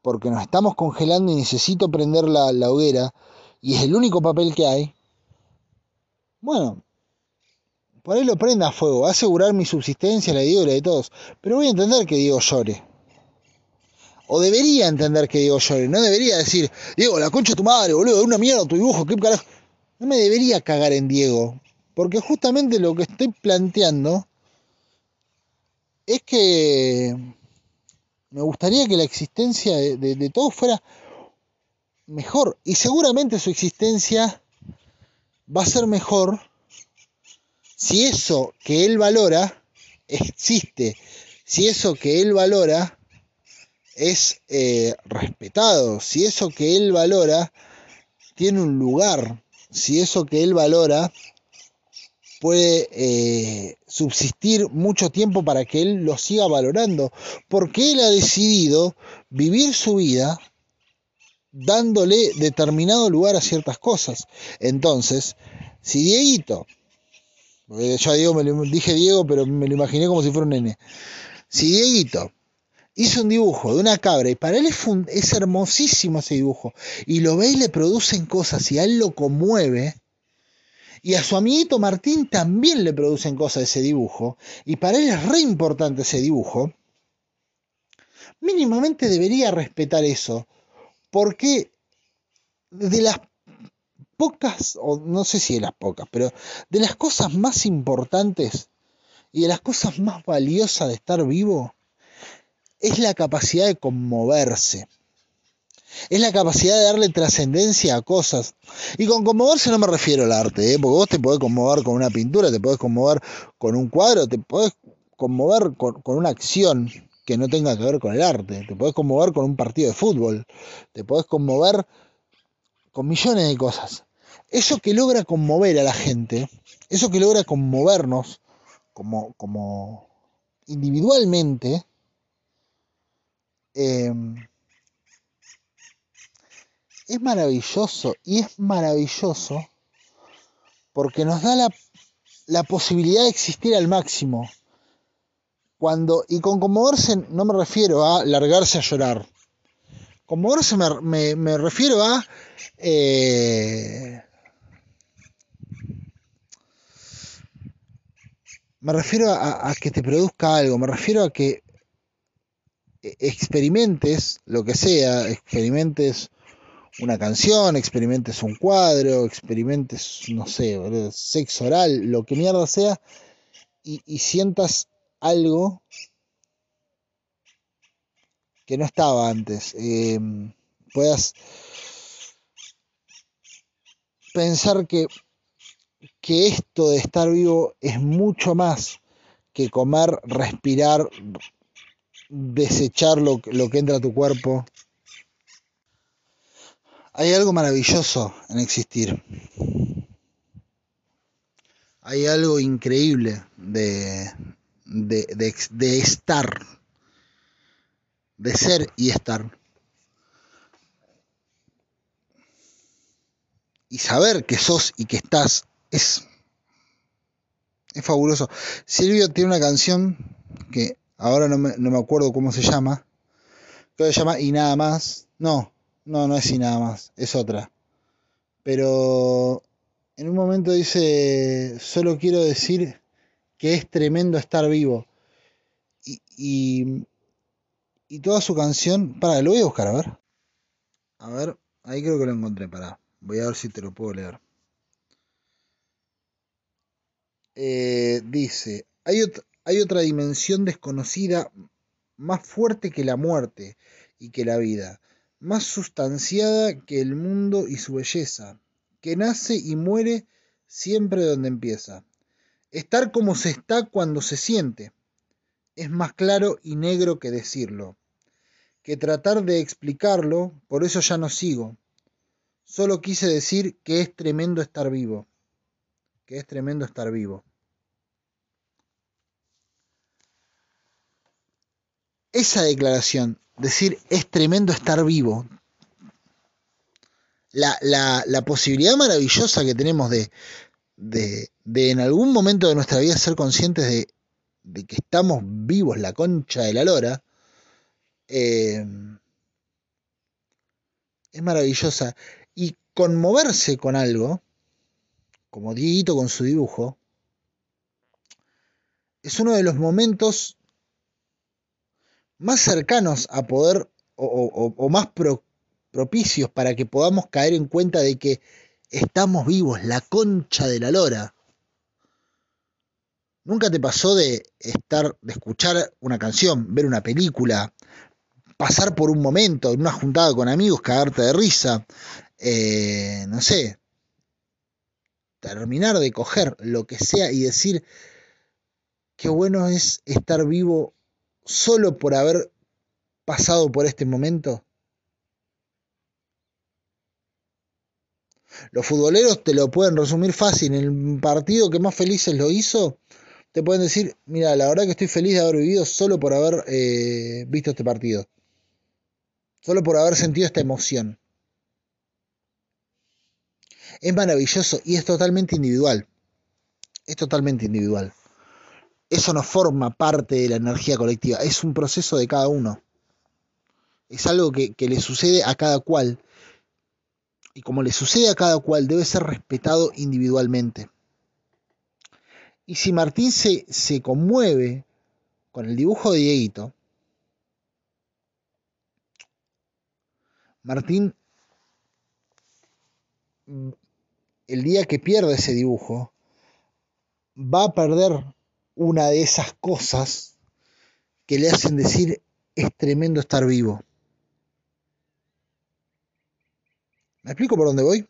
porque nos estamos congelando y necesito prender la, la hoguera, y es el único papel que hay, bueno, por ahí lo prenda a fuego, va a asegurar mi subsistencia, la de Diego y la de todos, pero voy a entender que Diego llore o debería entender que Diego llore, no debería decir, Diego, la concha de tu madre, boludo, una mierda tu dibujo, qué carajo. No me debería cagar en Diego, porque justamente lo que estoy planteando es que me gustaría que la existencia de, de, todos fuera mejor, y seguramente su existencia va a ser mejor si eso que él valora existe, si eso que él valora es eh, respetado, si eso que él valora tiene un lugar, si eso que él valora puede eh, subsistir mucho tiempo para que él lo siga valorando, porque él ha decidido vivir su vida dándole determinado lugar a ciertas cosas. Entonces, si Dieguito, ya Diego me lo, dije Diego, pero me lo imaginé como si fuera un nene, si Dieguito hizo un dibujo de una cabra y para él es, es, hermosísimo ese dibujo y lo ve y le producen cosas y a él lo conmueve y a su amiguito Martín también le producen cosas ese dibujo y para él es re importante ese dibujo mínimamente debería respetar eso porque de las pocas, o no sé si de las pocas, pero de las cosas más importantes y de las cosas más valiosas de estar vivo, es la capacidad de conmoverse. Es la capacidad de darle trascendencia a cosas. Y con conmoverse no me refiero al arte, ¿eh? porque vos te podés conmover con una pintura, te podés conmover con un cuadro, te podés conmover con, con una acción que no tenga que ver con el arte, te podés conmover con un partido de fútbol, te podés conmover con millones de cosas. Eso que logra conmover a la gente, eso que logra conmovernos como, como individualmente, eh, es maravilloso y es maravilloso porque nos da la, la, posibilidad de existir al máximo. Cuando, y con conmoverse no me refiero a largarse a llorar. Conmoverse me, me, me refiero a eh, me refiero a, a, que te produzca algo, me refiero a que experimentes lo que sea, experimentes una canción, experimentes un cuadro, experimentes, no sé, sexo oral, lo que mierda sea, y, y sientas algo que no estaba antes. Eh, puedas pensar que, que esto de estar vivo es mucho más que comer, respirar, desechar lo, lo que entra a tu cuerpo. Hay algo maravilloso en existir. Hay algo increíble de, de, de, estar, de ser y estar. Y saber que sos y que estás es, es fabuloso. Silvio tiene una canción que ahora no me, no me acuerdo cómo se llama. Creo que se llama Y nada más. No, no, no es y nada más, es otra. Pero en un momento dice, solo quiero decir que es tremendo estar vivo. Y, y, y toda su canción, para, lo voy a buscar, a ver. A ver, ahí creo que lo encontré, para. Voy a ver si te lo puedo leer. Eh, dice, hay, hay otra dimensión desconocida más fuerte que la muerte y que la vida más sustanciada que el mundo y su belleza, que nace y muere siempre donde empieza. Estar como se está cuando se siente, es más claro y negro que decirlo, que tratar de explicarlo, por eso ya no sigo. Solo quise decir que es tremendo estar vivo, que es tremendo estar vivo. Esa declaración decir es tremendo estar vivo. La, la, posibilidad maravillosa que tenemos de, de, en algún momento de nuestra vida ser conscientes de, de que estamos vivos, la concha de la lora, eh, es maravillosa. Y conmoverse con algo, como Dieguito con su dibujo, es uno de los momentos más cercanos a poder o, más pro, propicios para que podamos caer en cuenta de que estamos vivos, la concha de la lora. ¿Nunca te pasó de estar, de escuchar una canción, ver una película, pasar por un momento en una juntada con amigos, cagarte de risa, eh, no sé, terminar de coger lo que sea y decir qué bueno es estar vivo solo por haber pasado por este momento? Los futboleros te lo pueden resumir fácil. En el partido que más felices lo hizo, te pueden decir, mira, la verdad que estoy feliz de haber vivido solo por haber eh, visto este partido. Solo por haber sentido esta emoción. Es maravilloso y es totalmente individual. Es totalmente individual. Eso no forma parte de la energía colectiva, es un proceso de cada uno. Es algo que, le sucede a cada cual. Y como le sucede a cada cual, debe ser respetado individualmente. Y si Martín se, se conmueve con el dibujo de Dieguito, Martín el día que pierda ese dibujo, va a perder una de esas cosas que le hacen decir es tremendo estar vivo. ¿Me explico por dónde voy?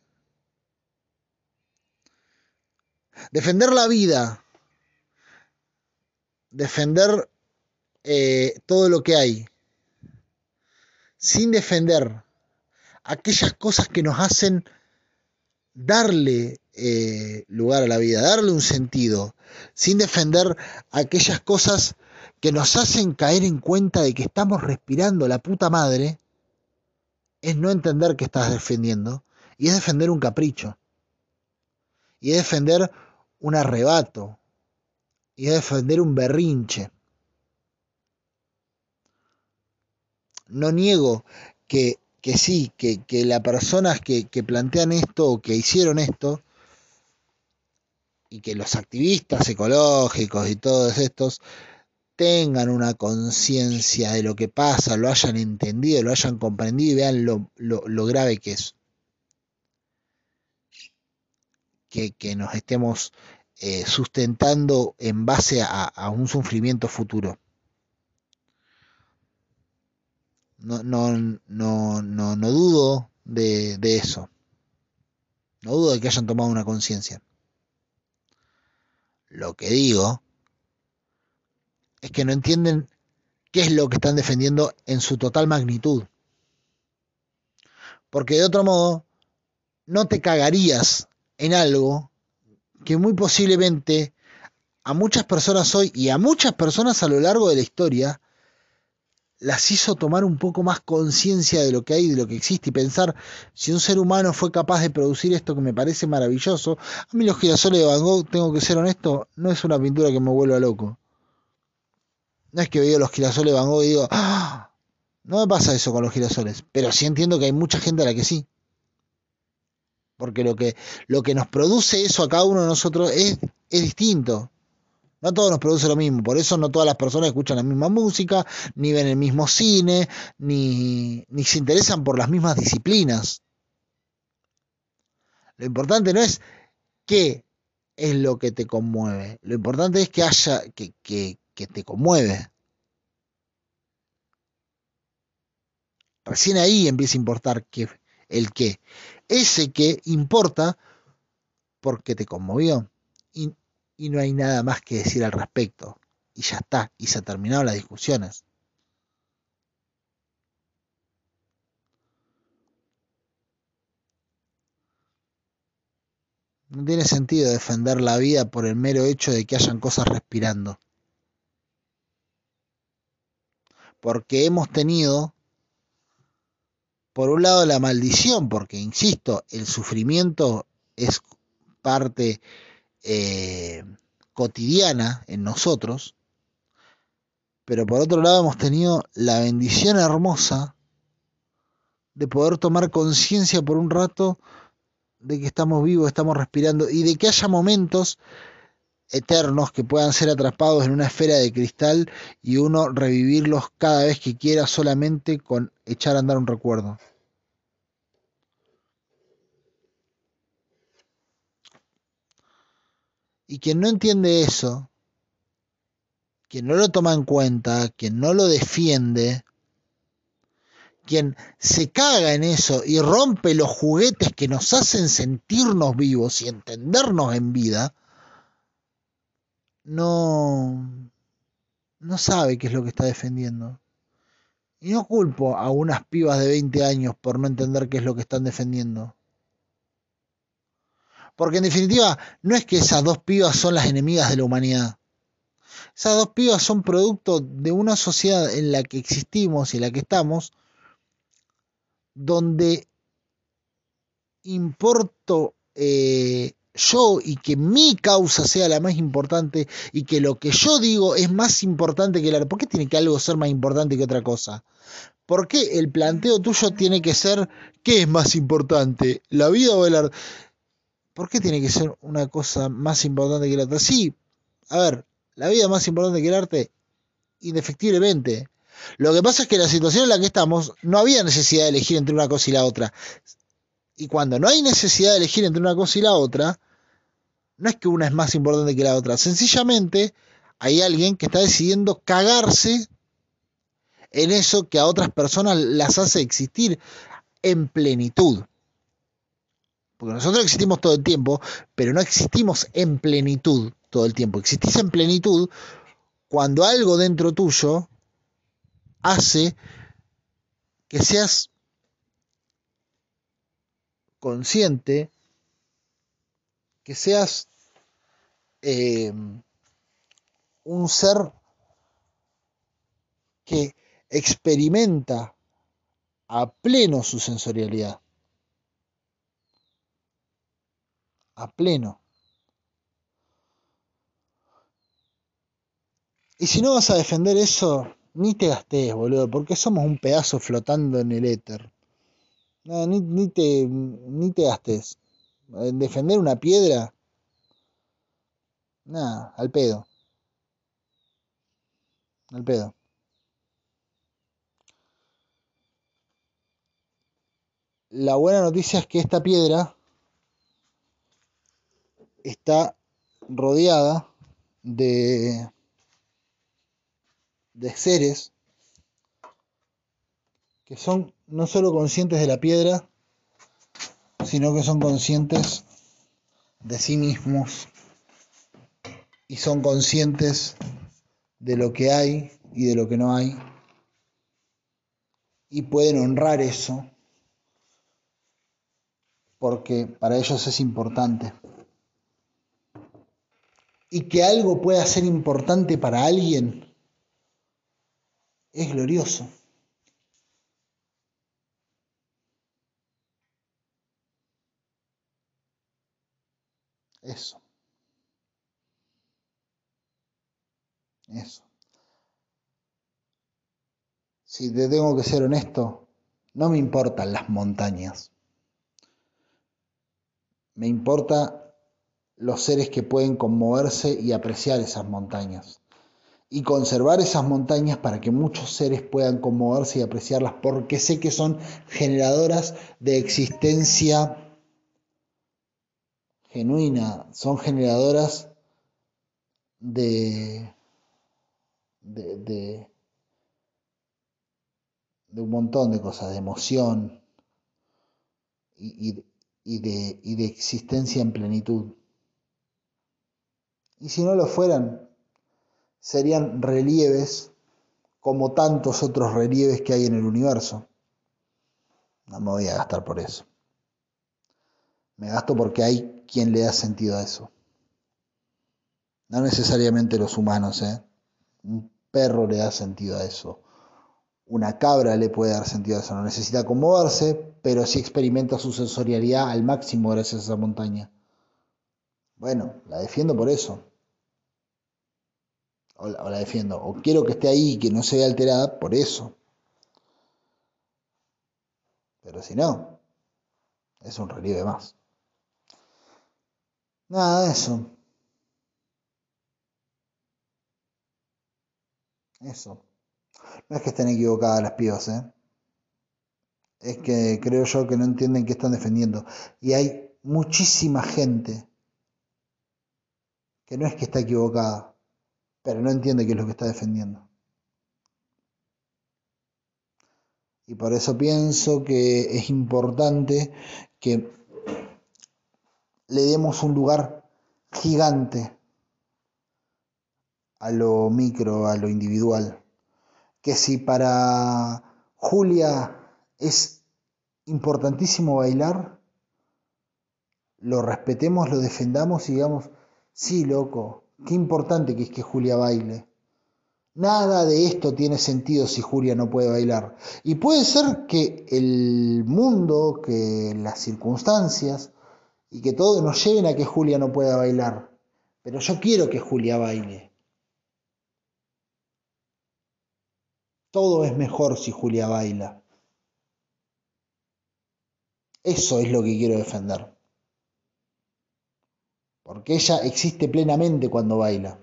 Defender la vida, defender eh, todo lo que hay, sin defender aquellas cosas que nos hacen darle eh, lugar a la vida, darle un sentido, sin defender aquellas cosas que nos hacen caer en cuenta de que estamos respirando la puta madre, es no entender que estás defendiendo y es defender un capricho. Y es defender un arrebato. Y es defender un berrinche. No niego que, que sí, que, que las personas que, que plantean esto o que hicieron esto, y que los activistas ecológicos y todos estos tengan una conciencia de lo que pasa, lo hayan entendido, lo hayan comprendido y vean lo, grave que es. Que, nos estemos eh, sustentando en base a, un sufrimiento futuro. No, no, no, no, no dudo de, de eso. No dudo de que hayan tomado una conciencia. Lo que digo es que no entienden qué es lo que están defendiendo en su total magnitud. Porque de otro modo, no te cagarías en algo que muy posiblemente a muchas personas hoy y a muchas personas a lo largo de la historia las hizo tomar un poco más conciencia de lo que hay, de lo que existe y pensar si un ser humano fue capaz de producir esto que me parece maravilloso. A mí los girasoles de Van Gogh, tengo que ser honesto, no es una pintura que me vuelva loco. No es que veo los girasoles de Van Gogh y digo, ¡Ah! no me pasa eso con los girasoles, pero sí entiendo que hay mucha gente a la que sí. Porque lo que, lo que nos produce eso a cada uno de nosotros es, es distinto. No todos nos produce lo mismo, por eso no todas las personas escuchan la misma música, ni ven el mismo cine, ni, ni se interesan por las mismas disciplinas. Lo importante no es qué es lo que te conmueve, lo importante es que haya, que, que, que te conmueve. Recién ahí empieza a importar que, el qué. Ese que importa porque te conmovió. Y no hay nada más que decir al respecto. Y ya está. Y se han terminado las discusiones. No tiene sentido defender la vida por el mero hecho de que hayan cosas respirando. porque hemos tenido, por un lado, la maldición, porque, insisto, el sufrimiento es parte eh, cotidiana en nosotros, pero por otro lado hemos tenido la bendición hermosa de poder tomar conciencia por un rato de que estamos vivos, estamos respirando y de que haya momentos eternos que puedan ser atrapados en una esfera de cristal y uno revivirlos cada vez que quiera solamente con echar a andar un recuerdo. Y quien no entiende eso, quien no lo toma en cuenta, quien no lo defiende, quien se caga en eso y rompe los juguetes que nos hacen sentirnos vivos y entendernos en vida, no, no sabe qué es lo que está defendiendo. Y no culpo a unas pibas de 20 años por no entender qué es lo que están defendiendo. Porque en definitiva, no es que esas dos pibas son las enemigas de la humanidad. Esas dos pibas son producto de una sociedad en la que existimos y en la que estamos, donde importo eh, yo y que mi causa sea la más importante y que lo que yo digo es más importante que la... ¿Por qué tiene que algo ser más importante que otra cosa? ¿Por qué el planteo tuyo tiene que ser qué es más importante, la vida o el arte? ¿Por qué tiene que ser una cosa más importante que la otra? Sí, a ver, la vida es más importante que el arte, indefectiblemente. Lo que pasa es que la situación en la que estamos no había necesidad de elegir entre una cosa y la otra Y cuando no hay necesidad de elegir entre una cosa y la otra, no es que una es más importante que la otra, sencillamente hay alguien que está decidiendo cagarse en eso que a otras personas las hace existir en plenitud. Porque nosotros existimos todo el tiempo, pero no existimos en plenitud todo el tiempo. Existís en plenitud cuando algo dentro tuyo hace que seas consciente, que seas eh, un ser que experimenta a pleno su sensorialidad. A pleno. Y si no vas a defender eso, ni te gastes, boludo, porque somos un pedazo flotando en el éter. No, ni, ni, te, ni te gastes. En defender una piedra, nada, al pedo. Al pedo. La buena noticia es que esta piedra está rodeada de, de seres que son no solo conscientes de la piedra, sino que son conscientes de sí mismos y son conscientes de lo que hay y de lo que no hay y pueden honrar eso porque para ellos es importante. Y que algo pueda ser importante para alguien es glorioso. Eso. Eso. Si te tengo que ser honesto, no me importan las montañas. Me importa los seres que pueden conmoverse y apreciar esas montañas. Y conservar esas montañas para que muchos seres puedan conmoverse y apreciarlas porque sé que son generadoras de existencia genuina, son generadoras de, de, de, un montón de cosas, de emoción y, y de, y de existencia en plenitud. Y si no lo fueran, serían relieves como tantos otros relieves que hay en el universo. No me voy a gastar por eso. Me gasto porque hay quien le da sentido a eso. No necesariamente los humanos, ¿eh? Un perro le da sentido a eso. Una cabra le puede dar sentido a eso. No necesita conmoverse, pero sí experimenta su sensorialidad al máximo gracias a esa montaña. Bueno, la defiendo por eso. O la, defiendo. O quiero que esté ahí y que no se vea alterada por eso. Pero si no, es un relieve más. Nada de eso. Eso. No es que estén equivocadas las pibas, ¿eh? Es que creo yo que no entienden qué están defendiendo. Y hay muchísima gente que no es que está equivocada, pero no entiende qué es lo que está defendiendo. Y por eso pienso que es importante que le demos un lugar gigante a lo micro, a lo individual. Que si para Julia es importantísimo bailar, lo respetemos, lo defendamos y digamos, sí, loco, qué importante que es que Julia baile. Nada de esto tiene sentido si Julia no puede bailar. Y puede ser que el mundo, que las circunstancias y que todo nos lleven a que Julia no pueda bailar. Pero yo quiero que Julia baile. Todo es mejor si Julia baila. Eso es lo que quiero defender. Porque ella existe plenamente cuando baila.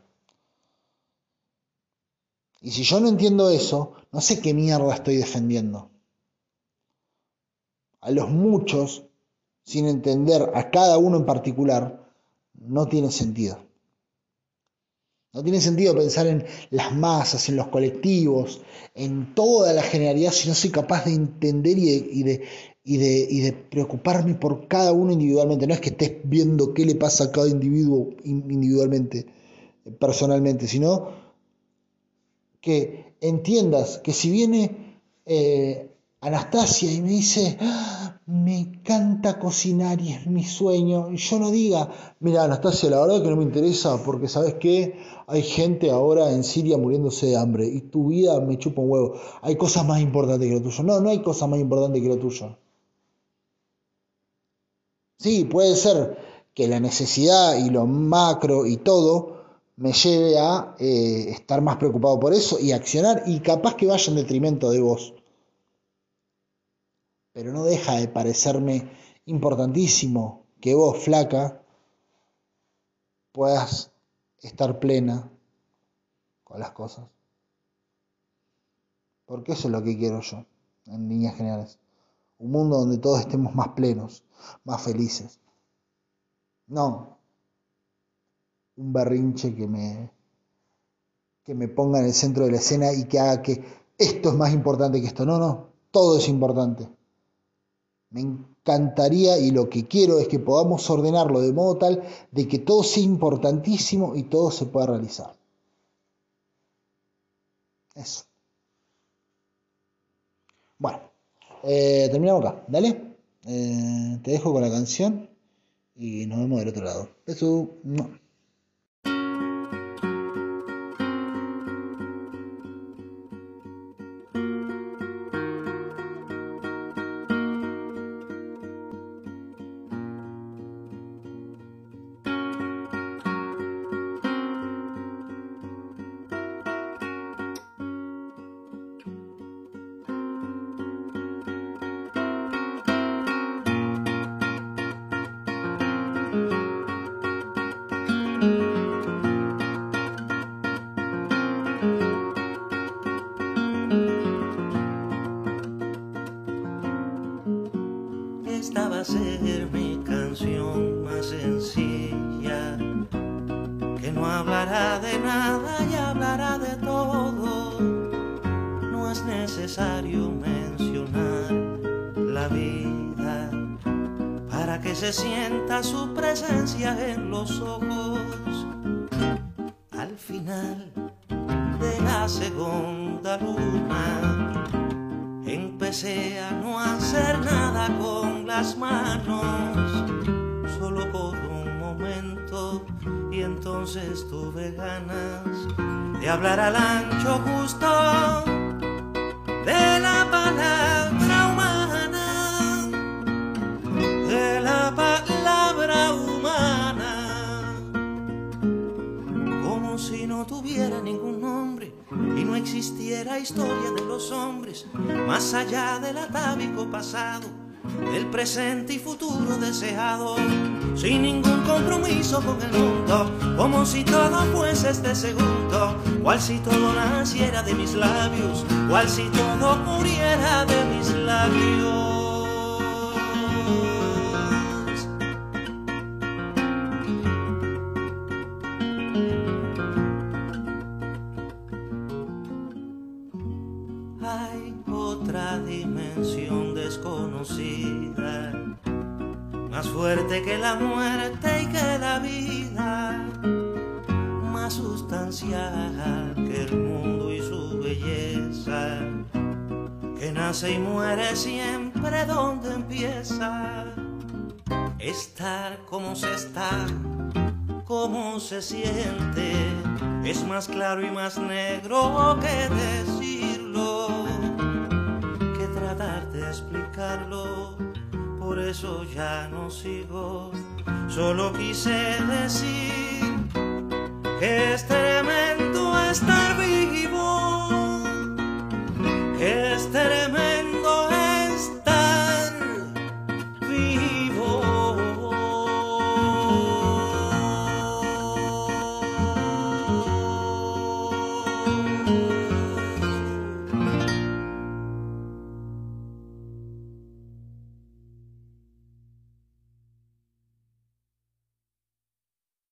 Y si yo no entiendo eso, no sé qué mierda estoy defendiendo. A los muchos sin entender a cada uno en particular, no tiene sentido. No tiene sentido pensar en las masas, en los colectivos, en toda la generalidad si no soy capaz de entender y de, y de, preocuparme por cada uno individualmente. No es que estés viendo qué le pasa a cada individuo individualmente, personalmente, sino que entiendas que si viene eh, Anastasia y me dice, ah, me encanta cocinar y es mi sueño, y yo no diga, mira Anastasia, la verdad que no me interesa porque sabes que hay gente ahora en Siria muriéndose de hambre y tu vida me chupa un huevo, hay cosas más importantes que lo tuyo. No, no hay cosas más importantes que lo tuyo. Sí, puede ser que la necesidad y lo macro y todo me lleve a eh, estar más preocupado por eso y accionar y capaz que vaya en detrimento de vos. Pero no deja de parecerme importantísimo que vos, flaca, puedas estar plena con las cosas. Porque eso es lo que quiero yo, en líneas generales. Un mundo donde todos estemos más plenos, más felices. No un berrinche que me, que me ponga en el centro de la escena y que haga que esto es más importante que esto. No, no, todo es importante. Me encantaría y lo que quiero es que podamos ordenarlo de modo tal de que todo sea importantísimo y todo se pueda realizar. Eso. Bueno, eh, terminamos acá. Dale. Eh, te dejo con la canción y nos vemos del otro lado. Beso. Hablar al ancho justo de la palabra humana, de la palabra humana, como si no tuviera ningún nombre y no existiera historia de los hombres más allá del atávico pasado, del presente y futuro deseado sin ningún compromiso con el mundo, como si todo fuese este segundo, cual si todo naciera de mis labios, cual si todo muriera de mis labios. Más claro y más negro que decirlo, que tratar de explicarlo por eso ya no sigo. Solo quise decir que es